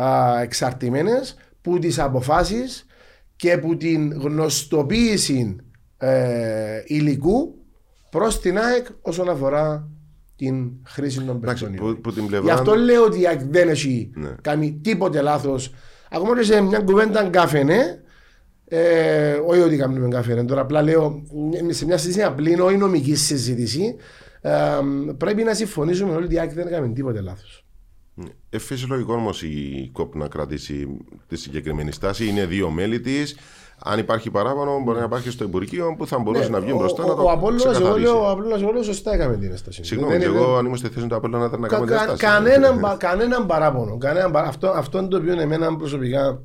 α, εξαρτημένες που τις αποφάσεις και που την γνωστοποίηση ε, υλικού προς την ΑΕΚ όσον αφορά την χρήση των
Εντάξει,
παιχτών.
που, που την
Γι'
πλευρά.
αυτό λέω ότι η ΑΕΚ δεν έχει
Ναι.
κάνει τίποτε λάθος. Ακόμα και σε μια κουβέντα καφενέ, ε, όχι ότι κάνουμε καφενέ, τώρα απλά λέω σε μια συζήτηση απλή, όχι νομική συζήτηση, ε, πρέπει να συμφωνήσουμε όλοι ότι η ΑΕΚ δεν έκανε τίποτε λάθος.
Ε, φυσιολογικό όμως η ΚΟΠ να κρατήσει τη συγκεκριμένη στάση. Είναι δύο μέλη της. Αν υπάρχει παράπονο, μπορεί να υπάρχει στο Υπουργείο που θα μπορούσε να βγει
ο,
μπροστά
ο,
να το
ο Απόλλωνας, εγώ
ξεκαθαρίσει.
λέω, ο Απόλλωνας, εγώ λέω σωστά έκαμε την έσταση.
Συγγνώμη,
Δεν
και
είναι-
εγώ αν ήμουν στη θέση του Απόλλωνα ήταν να
Κα-
κάνω
κα-
διαστάσει.
κανέναν, πα- κανέναν παράπονο. Κανέναν παρά- αυτό, αυτό το οποίο εμένα προσωπικά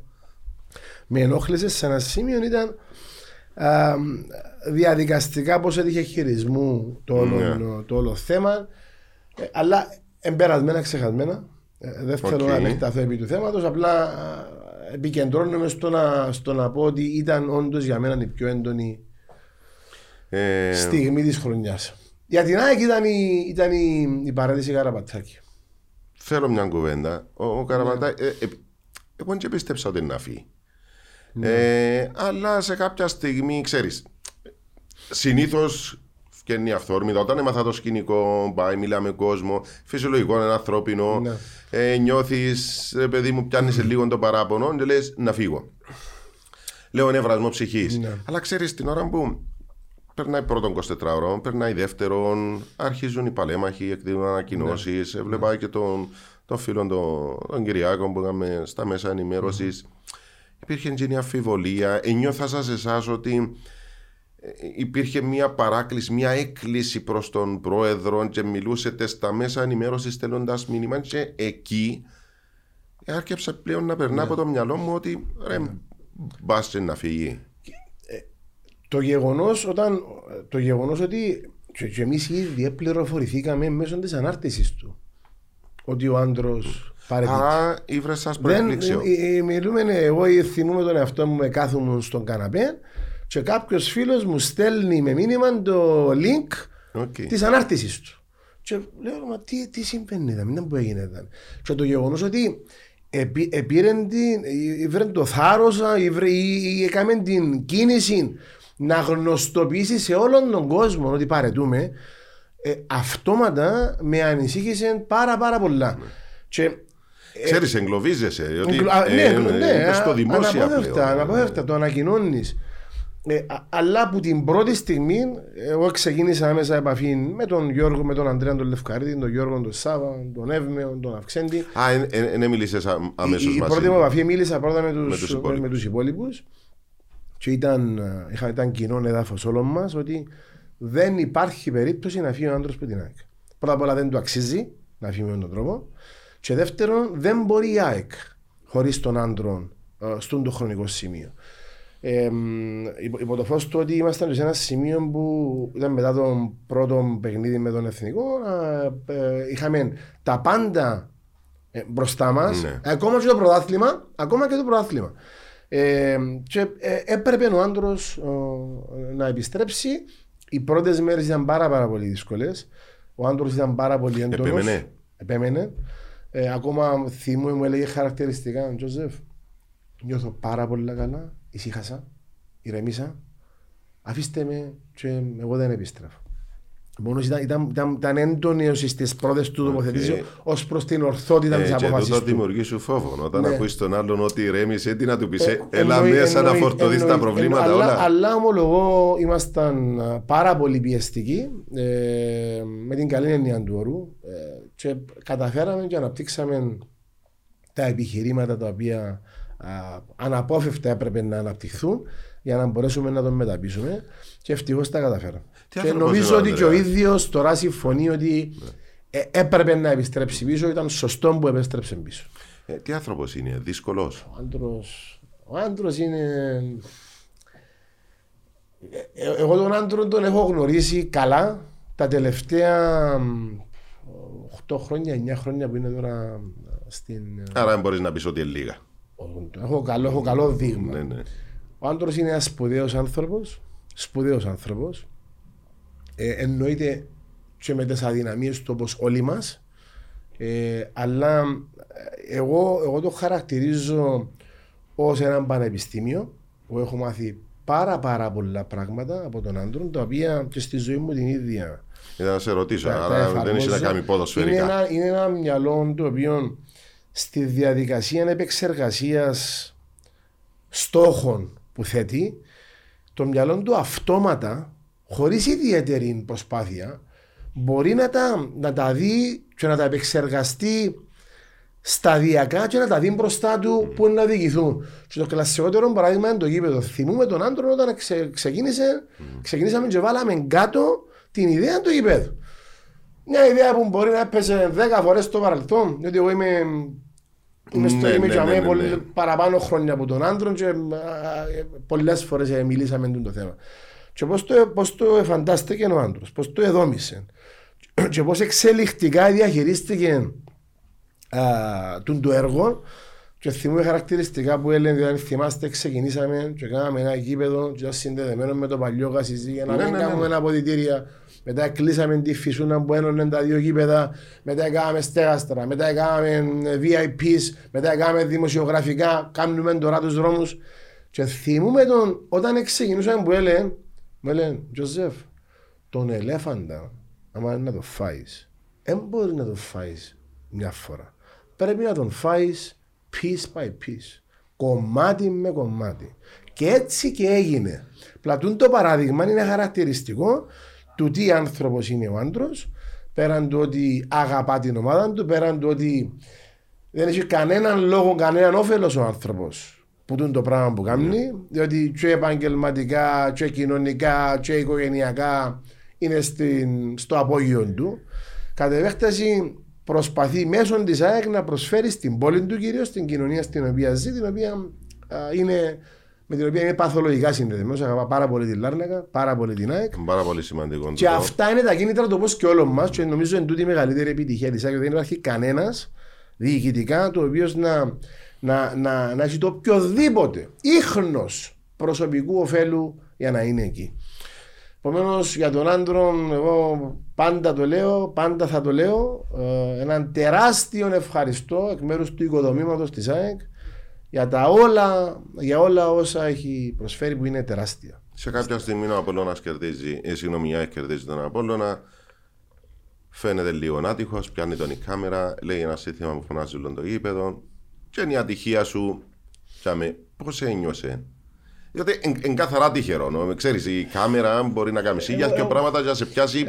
με ενόχλησε σε ένα σημείο ήταν α, διαδικαστικά πώς έτυχε χειρισμού το όλο,
Ναι.
το όλο θέμα Ε, αλλά εμπερασμένα ξεχασμένα Ε, δεν θέλω
Οκ.
να επεκταθώ επί του θέματος απλά α, επικεντρώνομαι στο να, στο να πω ότι ήταν όντως για μένα η πιο έντονη
Ε,
στιγμή της χρονιάς για την ΑΕΚ ήταν η, ήταν η, η παράδειση Καραπατάκη
Θέλω μια κουβέντα. Ο, ο Καραματά,
Ναι.
ε, ε, εγώ δεν πίστεψα ότι είναι να φύγει. Ε, αλλά σε κάποια στιγμή, ξέρεις, συνήθως φτιάχνει αυθόρμητα. Όταν έμαθα το σκηνικό, πάει, μιλά με κόσμο, φυσιολογικό, είναι ανθρώπινο.
Ναι.
Ε, νιώθεις, ρε παιδί μου, πιάνεις σε λίγο το παράπονο και λες να φύγω. Λέω είναι βρασμό ψυχής.
Ναι.
Αλλά ξέρεις, την ώρα που περνάει πρώτον 24ωρο, περνάει δεύτερον, αρχίζουν οι παλέμαχοι, εκδίδουν ανακοινώσεις.
Ναι.
Έβλεπα και τον, τον φίλο τον, τον Κυριάκο που είχαμε στα μέσα ενημέρωσης. Υπήρχε και μια αμφιβολία. Ενιώθα σας εσάς ότι ε, υπήρχε μια παράκληση, μια έκκληση προς τον πρόεδρο και μιλούσετε στα μέσα ενημέρωσης στέλνοντας μήνυμα και εκεί άρχισε πλέον να περνά από το μυαλό μου ότι ρε, μπας και να φύγει.
Το γεγονός, όταν, το γεγονός ότι και, και εμείς οι ίδιοι πληροφορηθήκαμε μέσω της ανάρτησης του ότι ο Άντρος παραιτείται.
Άρα ήβρε σας
Δεν,
προ εκπλήξεων.
ε, ε, μιλούμε, ε, εγώ θυμούμαι τον εαυτό μου με κάθομαι στον καναπέ και κάποιος φίλος μου στέλνει με μήνυμα το link
OK.
της ανάρτησης του. Και λέω, μα τι, τι συμβαίνει εδώ, μην που έγινε εδώ. Και το γεγονός ότι επί, επήρεν την, ήβρεν το θάρρος ή, ή, ή έκαμε την κίνηση να γνωστοποιήσει σε όλον τον κόσμο ότι παρετούμε, ε, αυτόματα με ανησύχησε πάρα πάρα πολλά. Και
Ξέρεις, εγκλωβίζεσαι. Ότι,
Εγκλω- α, ναι,
ε,
ναι,
ε, είπες
α-
το δημόσια
αναπόφευκτα,
πλέον.
αναπόφευκτα, το ανακοινώνεις. Ε, α- αλλά από την πρώτη στιγμή, εγώ ξεκίνησα άμεσα επαφή με τον Γιώργο, με τον Αντρέα τον Λευκαρίδη, τον Γιώργο τον Σάβα, τον Εύμεο, τον Αυξέντη.
Α, δεν μίλησες αμέσως
η, η
μαζί.
πρώτη μου επαφή μίλησα πρώτα με
Με τους
τους, με,
υπόλοιπους.
με τους υπόλοιπους και ήταν, ε, είχα, ήταν κοινό έδαφος όλων μας ότι δεν υπάρχει περίπτωση να φύγει ο άντρας από την ΑΕΚ. Πρώτα απ' όλα δεν του αξίζει να φύγει με τον τρόπο. Και δεύτερον, δεν μπορεί η ΑΕΚ χωρίς τον άντρο ε, στον το χρονικό σημείο. Ε, μ, υπό, υπό το φως του ότι ήμασταν σε ένα σημείο που ήταν μετά το πρώτο παιχνίδι με τον Εθνικό ε, ε, είχαμε τα πάντα ε, μπροστά μας,
Ναι.
ακόμα και το πρωτάθλημα. Ακόμα και το πρωτάθλημα. Ε, και ε, έπρεπε ο άντρος να επιστρέψει. Οι πρώτες μέρες ήταν πάρα, πάρα πολύ δύσκολες. Ο άντρος ήταν πάρα πολύ έντονος.
Επέμενε.
Επέμενε. Ε, ακόμα θυμούμαι μου έλεγε χαρακτηριστικά, Τζοζεφ. Νιώθω πάρα πολύ καλά. Ησύχασα. Ηρεμήσα. Αφήστε με και εγώ δεν επιστρέφω. Μόνος ήταν, ήταν, ήταν, ήταν έντονο στι πρώτες του τοποθετήσει ως προς την ορθότητα
Ε,
τη
και
απόφαση
τούτο
του.
δημιουργεί σου φόβο. Όταν
Ναι.
ακούει τον άλλον ότι ρέμισε, τι να του πεις,
Ε,
Έλα
εννοεί-
μέσα να
εννοεί-
φορτωθείς τα
εννοεί-
προβλήματα
εννοεί- αλλά,
όλα.
Αλλά ομολογώ ήμασταν α, πάρα πολύ πιεστικοί ε, με την καλή έννοια του όρου ε, και καταφέραμε και αναπτύξαμε τα επιχειρήματα τα οποία α, αναπόφευκτα έπρεπε να αναπτυχθούν για να μπορέσουμε να τον μεταπίσουμε και ευτυχώς τα καταφέραμε.
Τι
Και
άνθρωπος
νομίζω
είναι ο
ότι και ο
Ανδρέας.
ίδιος τώρα συμφωνεί ότι ε, έπρεπε να επιστρέψει πίσω, ήταν σωστό που επέστρεψε πίσω.
Ε, τι άνθρωπος είναι, δύσκολος;
Ο άντρος, ο άντρος είναι... Ε, ε, Εγώ τον άντρο τον έχω γνωρίσει καλά τα τελευταία 8 χρόνια, 9 χρόνια που είναι τώρα στην...
Άρα δεν μπορείς να πεις ότι είναι λίγα.
Έχω καλό, έχω καλό δείγμα.
Ναι, ναι.
Ο άντρος είναι ένας σπουδαίος άνθρωπος, σπουδαίος άνθρωπος. Ε, εννοείται και με τις αδυναμίες του όπως όλοι μας. Ε, αλλά ε, εγώ, εγώ το χαρακτηρίζω ως έναν πανεπιστήμιο που έχω μάθει πάρα πάρα πολλά πράγματα από τον άντρο τα οποία και στη ζωή μου την ίδια
Ήταν να σε ρωτήσω,
τα- τα
άρα δεν
εφαρμόζω.
έχει να κάνει
είναι
ποδοσφαιρικά.
ένα, είναι ένα μυαλό το οποίο στη διαδικασία επεξεργασίας στόχων που θέτει το μυαλό του αυτόματα χωρίς ιδιαίτερη προσπάθεια μπορεί να τα, να τα δει και να τα επεξεργαστεί σταδιακά και να τα δει μπροστά του που να διοικηθούν. Και το κλασικότερο παράδειγμα είναι το γήπεδο. Θυμούμε τον άντρο όταν ξε, ξεκίνησε, ξεκινήσαμε και βάλαμε κάτω την ιδέα του γήπεδου. Μια ιδέα που μπορεί να έπαιζε 10 φορές στο παρελθόν. Διότι εγώ είμαι, είμαι στο
Ναι,
είμαι
ναι,
και
ναι,
αμέ
ναι,
πολύ-
ναι.
παραπάνω χρόνια από τον άντρο και πολλές φορές μιλήσαμε για το θέμα. Και πώς το, πώς το εφαντάστηκε ο άντρος, πώς το εδόμησε *clears throat* και πώς εξελιχτικά διαχειρίστηκε α, τούν το έργο και θυμούμε χαρακτηριστικά που έλεγε, δηλαδή θυμάστε ξεκινήσαμε και κάναμε ένα γήπεδο και ήταν συνδεδεμένο με το παλιό γασιζί για να
Ναι,
μην
ναι, ναι.
κάνουμε ένα αποδητήρια. Μετά κλείσαμε τη φυσούνα που ένωνε τα δύο γήπεδα, μετά κάναμε στέγαστρα, μετά κάναμε VIPs, μετά κάναμε δημοσιογραφικά, κάνουμε τώρα τους δρόμους. Και θυμούμε τον, όταν ξεκινούσαμε που έλεγε, μου έλεγε, Τζοζεφ, τον ελέφαντα, άμα είναι να το φάεις, δεν μπορεί να το φάεις μια φορά. Πρέπει να τον φάεις piece by piece. Κομμάτι με κομμάτι. Και έτσι και έγινε. Πλατούν το παράδειγμα είναι χαρακτηριστικό του τι άνθρωπος είναι ο άντρος, πέραν του ότι αγαπά την ομάδα του, πέραν του ότι δεν έχει κανέναν λόγο, κανέναν όφελος ο άνθρωπος που τούν το πράγμα που κάνει, διότι και επαγγελματικά, και κοινωνικά, και οικογενειακά είναι στην, στο απόγειο του. Κατ' επέκταση προσπαθεί μέσω της ΑΕΚ να προσφέρει στην πόλη του κυρίως, στην κοινωνία στην οποία ζει, την οποία α, είναι, με την οποία είναι παθολογικά συνδεδεμένο. Αγαπά πάρα πολύ την Λάρνακα, πάρα πολύ την ΑΕΚ.
Πάρα πολύ σημαντικό.
Και
τούτο.
αυτά είναι τα κίνητρα το πώ και όλων μας. Και νομίζω είναι τούτη η μεγαλύτερη επιτυχία της ΑΕΚ. Δεν υπάρχει κανένας διοικητικά το οποίο να, να, να, να έχει το οποιοδήποτε ίχνος προσωπικού ωφέλου για να είναι εκεί. Επομένως, για τον άντρο, εγώ πάντα το λέω, πάντα θα το λέω. Ε, έναν τεράστιο ευχαριστώ εκ μέρους του οικοδομήματος της ΑΕΚ για, τα όλα, για όλα όσα έχει προσφέρει που είναι τεράστια.
Σε κάποια στιγμή ο Απόλλωνας κερδίζει, ε, συγγνώμη, η ΑΕΚ κερδίζει τον Απόλλωνα. φαίνεται λίγο άτυχο, πιάνει τον η κάμερα, λέει ένα σύνθημα που φωνάζει όλο το γήπεδο. Και είναι η ατυχία σου, πώς ένιωσε; Γιατί είναι καθαρά τυχερό. Ξέρεις, η κάμερα μπορεί να κάνει σίγια και πράγματα για να σε πιάσει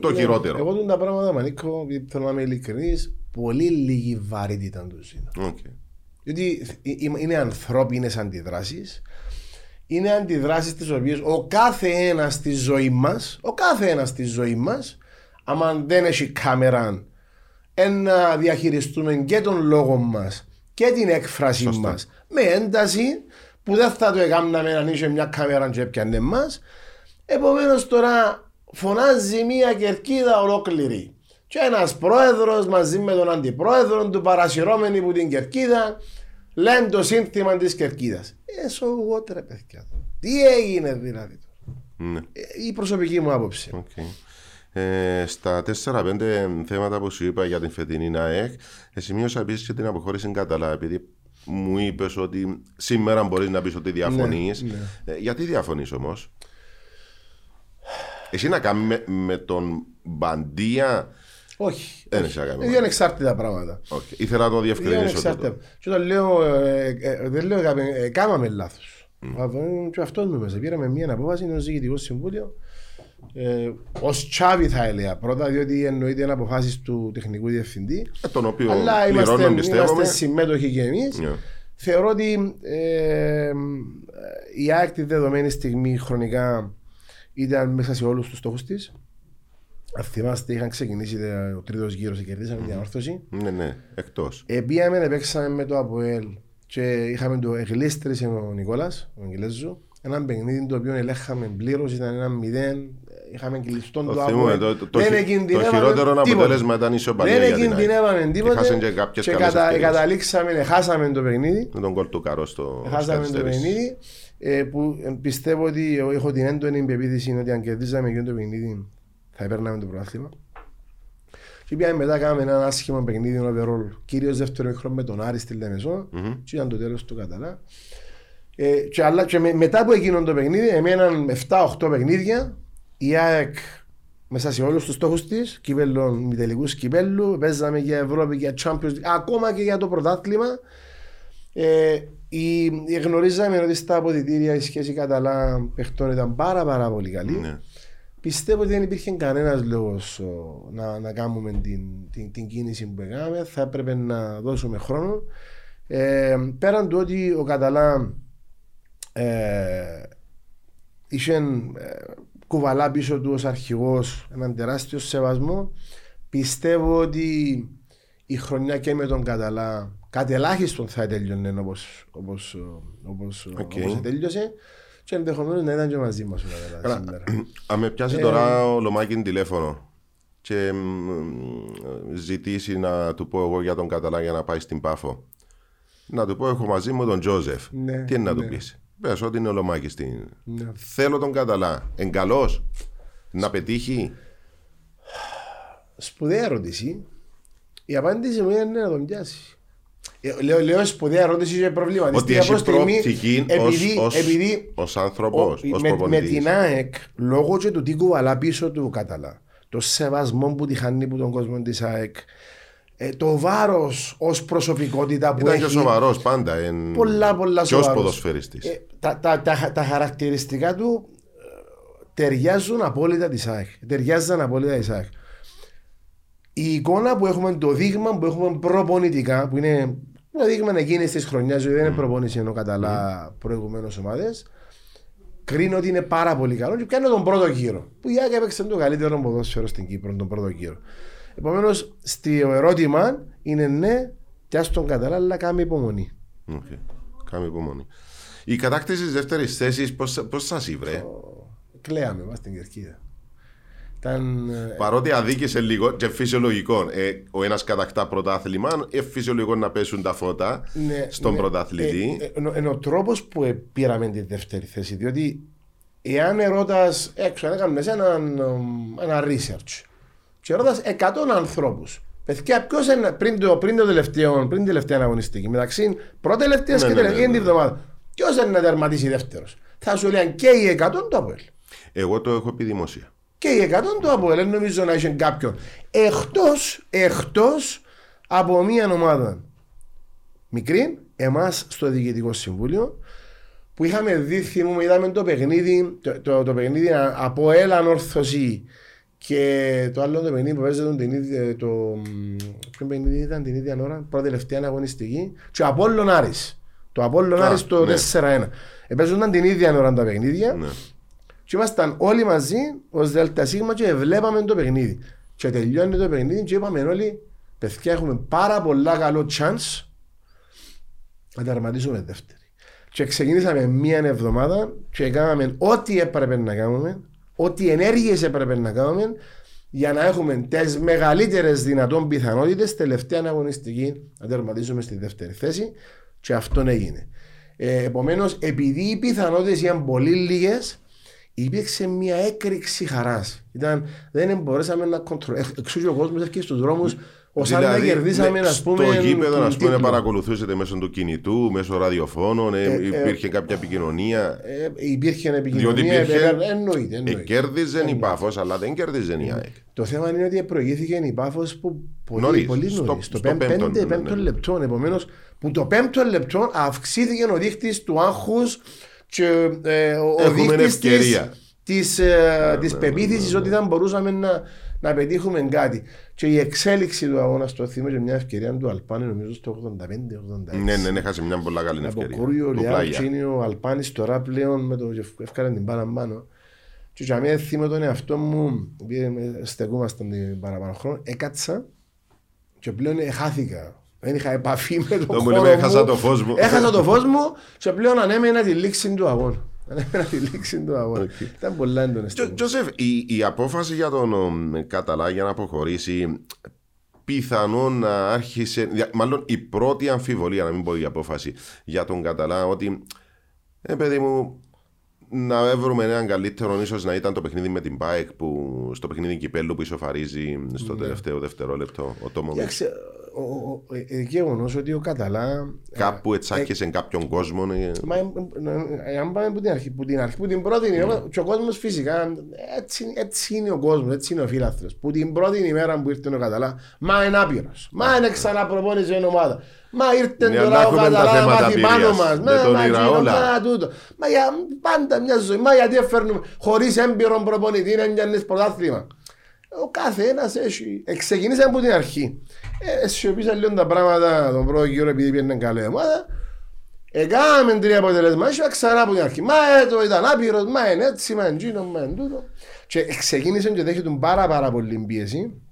το
ναι,
χειρότερο.
Εγώ τον τα πράγματα, Μανίκο, θέλω να είμαι ειλικρινής, πολύ λίγη βαρύτητα του είναι.
Okay.
Διότι είναι ανθρώπινε αντιδράσεις. Είναι αντιδράσεις τις οποίες ο κάθε ένας στη ζωή μας, ο κάθε ένας στη ζωή μας, άμα δεν έχει κάμερα, να διαχειριστούμε και τον λόγο μας και την έκφραση μας με ένταση που δεν θα το έκαναμε αν είχε μια κάμερα και έπιανε μας. Επομένως τώρα φωνάζει μια κερκίδα ολόκληρη. Και ένας πρόεδρος μαζί με τον αντιπρόεδρο του παρασυρώμενοι που την κερκίδα λένε το σύνθημα της κερκίδας. Ε, so what ρε παιδιά. Τι έγινε δηλαδή.
Ναι.
Ε, η προσωπική μου άποψη.
Okay. Ε, στα 4-5 θέματα που σου είπα για την φετινή ΝΑΕΚ, σημείωσα επίσης και την αποχώρηση Καταλά, επειδή μου είπες ότι σήμερα μπορείς να πεις ότι διαφωνείς. Ναι, ναι. ε, γιατί διαφωνείς όμως, Εσύ να κάνεις με, με τον Μπαντία.
Όχι.
Δεν έχει να κάνει.
Είναι ανεξάρτητα πράγματα.
Okay. Ήθελα να το διευκρινίσω.
Και όταν λέω, ε, ε, δεν λέω, ε, κάναμε λάθος. Mm. Και αυτό μου μέσα. Πήραμε μια απόφαση, είναι ο Ζηγητικό Συμβούλιο. Ε, Ω τσάβη θα έλεγα πρώτα, διότι εννοείται είναι αποφάσεις του τεχνικού διευθυντή.
Ε, τον οποίο
αλλά είμαστε, είμαστε συμμέτοχοι και εμείς. Yeah. Ναι. Θεωρώ ότι ε, η ΑΕΚ τη δεδομένη στιγμή χρονικά ήταν μέσα σε όλους τους στόχους της. Αν θυμάστε, είχαν ξεκινήσει ο τρίτος γύρος και κερδίσαμε mm. διαμόρφωση.
Ναι, ναι, εκτός.
Επίαμε, παίξαμε με το ΑΠΟΕΛ και είχαμε το εγλίστρησε ο Νικόλας, ο Αγγελέζο. Ένα παιχνίδι το οποίο ελέγχαμε πλήρως, ήταν ένα μηδέν. Είχαμε κλειστό το ΑΠΟΕΛ.
Το, το, το, το χειρότερο αποτέλεσμα ήταν η σοπαλία.
Δεν κινδυνεύαμε τίποτα. Και, και, και κατα, καταλήξαμε, χάσαμε το παιχνίδι.
Με τον κόλ του Καρός στο
Χάσαμε το παιχνίδι. Ε, που πιστεύω ότι έχω την έντονη πεποίθηση ότι αν κερδίζαμε και το παιχνίδι θα έπαιρναμε το πρωτάθλημα. Και πήγαμε μετά κάναμε ένα άσχημο παιχνίδι overall. Κυρίως δεύτερο χρόνο με τον Άρη στη Λεμεσό mm-hmm. και ήταν το τέλος του Καταλά. Ε, και, αλλά, και με, μετά που έγινε το παιχνίδι, εμέναν 7-8 παιχνίδια, η ΑΕΚ μέσα σε όλους τους στόχους της, μη τελικού κυπέλου, παίζαμε για Ευρώπη, για Champions ακόμα και για το πρωτάθλημα. Ε, η, γνωρίζαμε ότι στα αποδητήρια η σχέση Καταλά παιχτών ήταν πάρα, πάρα πολύ καλή. Ναι. Πιστεύω ότι δεν υπήρχε κανένας λόγος να, να κάνουμε την, την, την, κίνηση που έκαναμε. Θα έπρεπε να δώσουμε χρόνο. Ε, πέραν του ότι ο Καταλά ε, είχε ε, κουβαλά πίσω του ως αρχηγός έναν τεράστιο σεβασμό πιστεύω ότι η χρονιά και με τον Καταλά κάτι ελάχιστον θα τελειώνει όπως, όπως, όπως, okay. όπως τέλειωσε και ενδεχομένως να ήταν και μαζί μας σήμερα. *clears throat*
Αν με πιάσει ε, τώρα ο Λομάκιν τηλέφωνο και ζητήσει να του πω εγώ για τον Καταλά για να πάει στην Πάφο να του πω έχω μαζί μου τον Τζόζεφ ναι, τι είναι να του ναι. πεις; Πες ότι είναι ολομάκι στην. Ναι. Θέλω τον Καταλά. Εγκαλώ να πετύχει.
Σπουδαία ερώτηση. Η απάντηση μου είναι να τον πιάσεις. Ε, λέω, λέω σπουδαία ερώτηση και προβλήμα.
Ότι έχει προοπτική επειδή, ως, άνθρωπος, ως
με, με την ΑΕΚ, λόγω και του τι κουβαλά πίσω του Καταλά, το σεβασμό που τη χάνει που τον κόσμο της ΑΕΚ, ε, το βάρος ως προσωπικότητα που
Ήταν
έχει.
Ήταν και σοβαρός πάντα. Εν...
Πολλά, πολλά σοβαρός.
Ποιο ποδοσφαιριστής. Ε,
τα, τα, τα, τα, χαρακτηριστικά του ε, ταιριάζουν απόλυτα της ΣΑΕΚ. Ταιριάζαν απόλυτα της ΣΑΕΚ. Η εικόνα που έχουμε, το δείγμα που έχουμε προπονητικά, που είναι το δείγμα εκείνης της χρονιάς, δεν είναι προπόνηση ενώ καταλά mm. προηγουμένως ομάδες, κρίνω ότι είναι πάρα πολύ καλό και πιάνω τον πρώτο γύρο. Που η Άκη έπαιξε το καλύτερο ποδόσφαιρο στην Κύπρο τον πρώτο γύρο. Επομένως, στο ερώτημα είναι ναι, και ας τον καταλάβει, αλλά κάνει υπομονή.
Okay. Κάμε υπομονή. Η κατάκτηση της δεύτερης θέσης, πώς σας ήβρε;
Κλαίαμε, μας στην κερκίδα. Ήταν...
Ε, Παρότι αδίκησε λίγο και φυσιολογικό. Ε, ο ένας κατακτά πρωτάθλημα, ε, φυσιολογικό να πέσουν τα φώτα ναι, στον ναι, πρωταθλητή.
Ε, ε, είναι ο τρόπος που πήραμε τη δεύτερη θέση. Διότι εάν ερώτα έξω, αν έκαμε ένα, ένα research και ρώτα 100 ανθρώπους. Παιδιά, ποιος είναι πριν το, πριν το τελευταίο, πριν την τελευταία αγωνιστική, μεταξύ πρώτη τελευταία ναι, και ναι, τελευταία ναι, εβδομάδα. Ποιος είναι να τερματίσει δεύτερος; Θα σου λέει και οι 100 το Αποέλ.
Εγώ το έχω πει δημοσία.
Και η 100 του Αποέλ δεν νομίζω να είχε κάποιον. Εκτός, εκτός από μια ομάδα μικρή, εμάς στο Διοικητικό Συμβούλιο, που είχαμε δει, θυμούμε, είδαμε το παιχνίδι, το, το, το παιχνίδι από έλαν ορθωσή και το άλλο το παιχνίδι που παίζεται την ίδια, το, ποιο παιχνίδι ήταν την ίδια ώρα, πρώτη τελευταία αγωνιστική, και ο Απόλλων Άρης. Το Απόλλων
Α,
Άρης το
ναι.
4-1. Επέζονταν την ίδια ώρα τα παιχνίδια
Ναι.
Και ήμασταν όλοι μαζί ως Δέλτα Σίγμα και βλέπαμε το παιχνίδι. Και τελειώνει το παιχνίδι και είπαμε όλοι, παιδιά έχουμε πάρα πολλά καλό chance να τερματίσουμε δεύτερη. Και ξεκινήσαμε μία εβδομάδα και κάναμε ό,τι έπρεπε να κάνουμε, ό,τι ενέργειες έπρεπε να κάνουμε για να έχουμε τις μεγαλύτερες δυνατόν πιθανότητες τελευταία αγωνιστική να τερματίσουμε στη δεύτερη θέση και αυτό έγινε. Ε, Επομένως, επειδή οι πιθανότητες ήταν πολύ λίγες, υπήρξε μια έκρηξη χαράς. Δεν μπορέσαμε να κοντρολεύσουμε. Εξού και ο κόσμος έφυγε στους δρόμους ω αν να κερδίσαμε,
ναι,
ας πούμε.
Στο γήπεδο,
τον
ας πούμε,
τίτλο.
παρακολουθούσετε μέσω του κινητού, μέσω ραδιοφώνων, ε,
ε,
υπήρχε κάποια επικοινωνία;
Ε, υπήρχε
Διότι
επικοινωνία.
υπήρχε.
βέβαια, Εννοείται.
Ε,
εννοείται.
κέρδιζε η Πάφο, αλλά δεν κέρδιζε η ΑΕΚ.
Το θέμα είναι ότι προηγήθηκε η Πάφο που πολύ
Νωρίς,
πολύ
στο-
νωρίς, στο,
στο
πέμπ-
πέμπτο,
πέντε,
ναι,
πέμπτο
ναι.
λεπτό. Επομένως, που το πέμπτο λεπτό αυξήθηκε ο δείκτης του άγχους και ε, ο, ο
Έχουμε
δείκτης τη
ευκαιρία.
της, ε,
Ναι,
της
ναι,
πεποίθησης
ναι, ναι.
ότι δεν μπορούσαμε να, να πετύχουμε κάτι. Και η εξέλιξη του αγώνα στο θύμα και μια ευκαιρία του Αλπάνη νομίζω στο 85-86.
Ναι, ναι, ναι, έχασε μια πολύ καλή
Από
ευκαιρία.
Κούριο,
Του
Λεάου,
Πλάγια.
Τσίνιο, Αλπάνης τώρα πλέον με το έφκανε την πάρα πάνω. Και για μένα θύμα τον εαυτό μου, επειδή στεκούμασταν την παραπάνω χρόνο, έκατσα και πλέον χάθηκα. Δεν είχα επαφή με τον
Το μου
χώρο
λέμε, έχασα
μου.
το φως μου.
Έχασα το φως μου και πλέον ανέμενα τη λήξη του αγώνα. Ανέμενα τη λήξη του αγώνα. Ήταν πολλά έντονες
Τζο-
στιγμές.
Τζοσεφ, η, η απόφαση για τον ο, Καταλά για να αποχωρήσει πιθανόν να άρχισε, δια- μάλλον η πρώτη αμφιβολία, να μην πω η απόφαση για τον Καταλά, ότι ε, παιδί μου, να βρούμε έναν καλύτερο ίσως να ήταν το παιχνίδι με την Πάεκ που στο παιχνίδι κυπέλου που ισοφαρίζει στο τελευταίο δευτερόλεπτο ο Τόμο
Κοίταξε, ο- ο- ο- ε, γεγονός ότι ο Καταλά
Κάπου ετσάκησε κάποιον κόσμο. ε,
Μα ε, ε, ε, αν πάμε από την αρχή, που την, αρχή, που την πρώτη ημέρα, και ο κόσμος φυσικά έτσι, έτσι είναι ο κόσμος, έτσι είναι ο φίλαθρο. Που την πρώτη ημέρα που ήρθε ο Καταλά, μα είναι άπειρος. Μα είναι ξαναπροπόνησε η ομάδα. Μα ήρθε
Ναι,
τώρα
αλλά
ο
έχουμε τα
Καταλά να
θέματα
μάθει πάνω
εμπειρίας.
μας.
Με τον Ιραόλα.
Μα τούτο. Μα για πάντα μια ζωή. Μα γιατί έφερνουμε χωρίς έμπειρο προπονητή να πιάνει πρωτάθλημα. Ο καθένας έχει. Ε, Ξεκινήσαμε από την αρχή. Ε, σιωπήσαν λίγο τα πράγματα τον πρώτο γύρο επειδή πήγαινε καλή ομάδα. Έκαναμε τρία αποτελέσματα και ξανά από την αρχή. Μα ε, το ήταν άπειρος, μα είναι έτσι, μα είναι τζίνο, μα είναι τούτο. Και ξεκίνησε και δέχεται πάρα πάρα πολύ πίεση.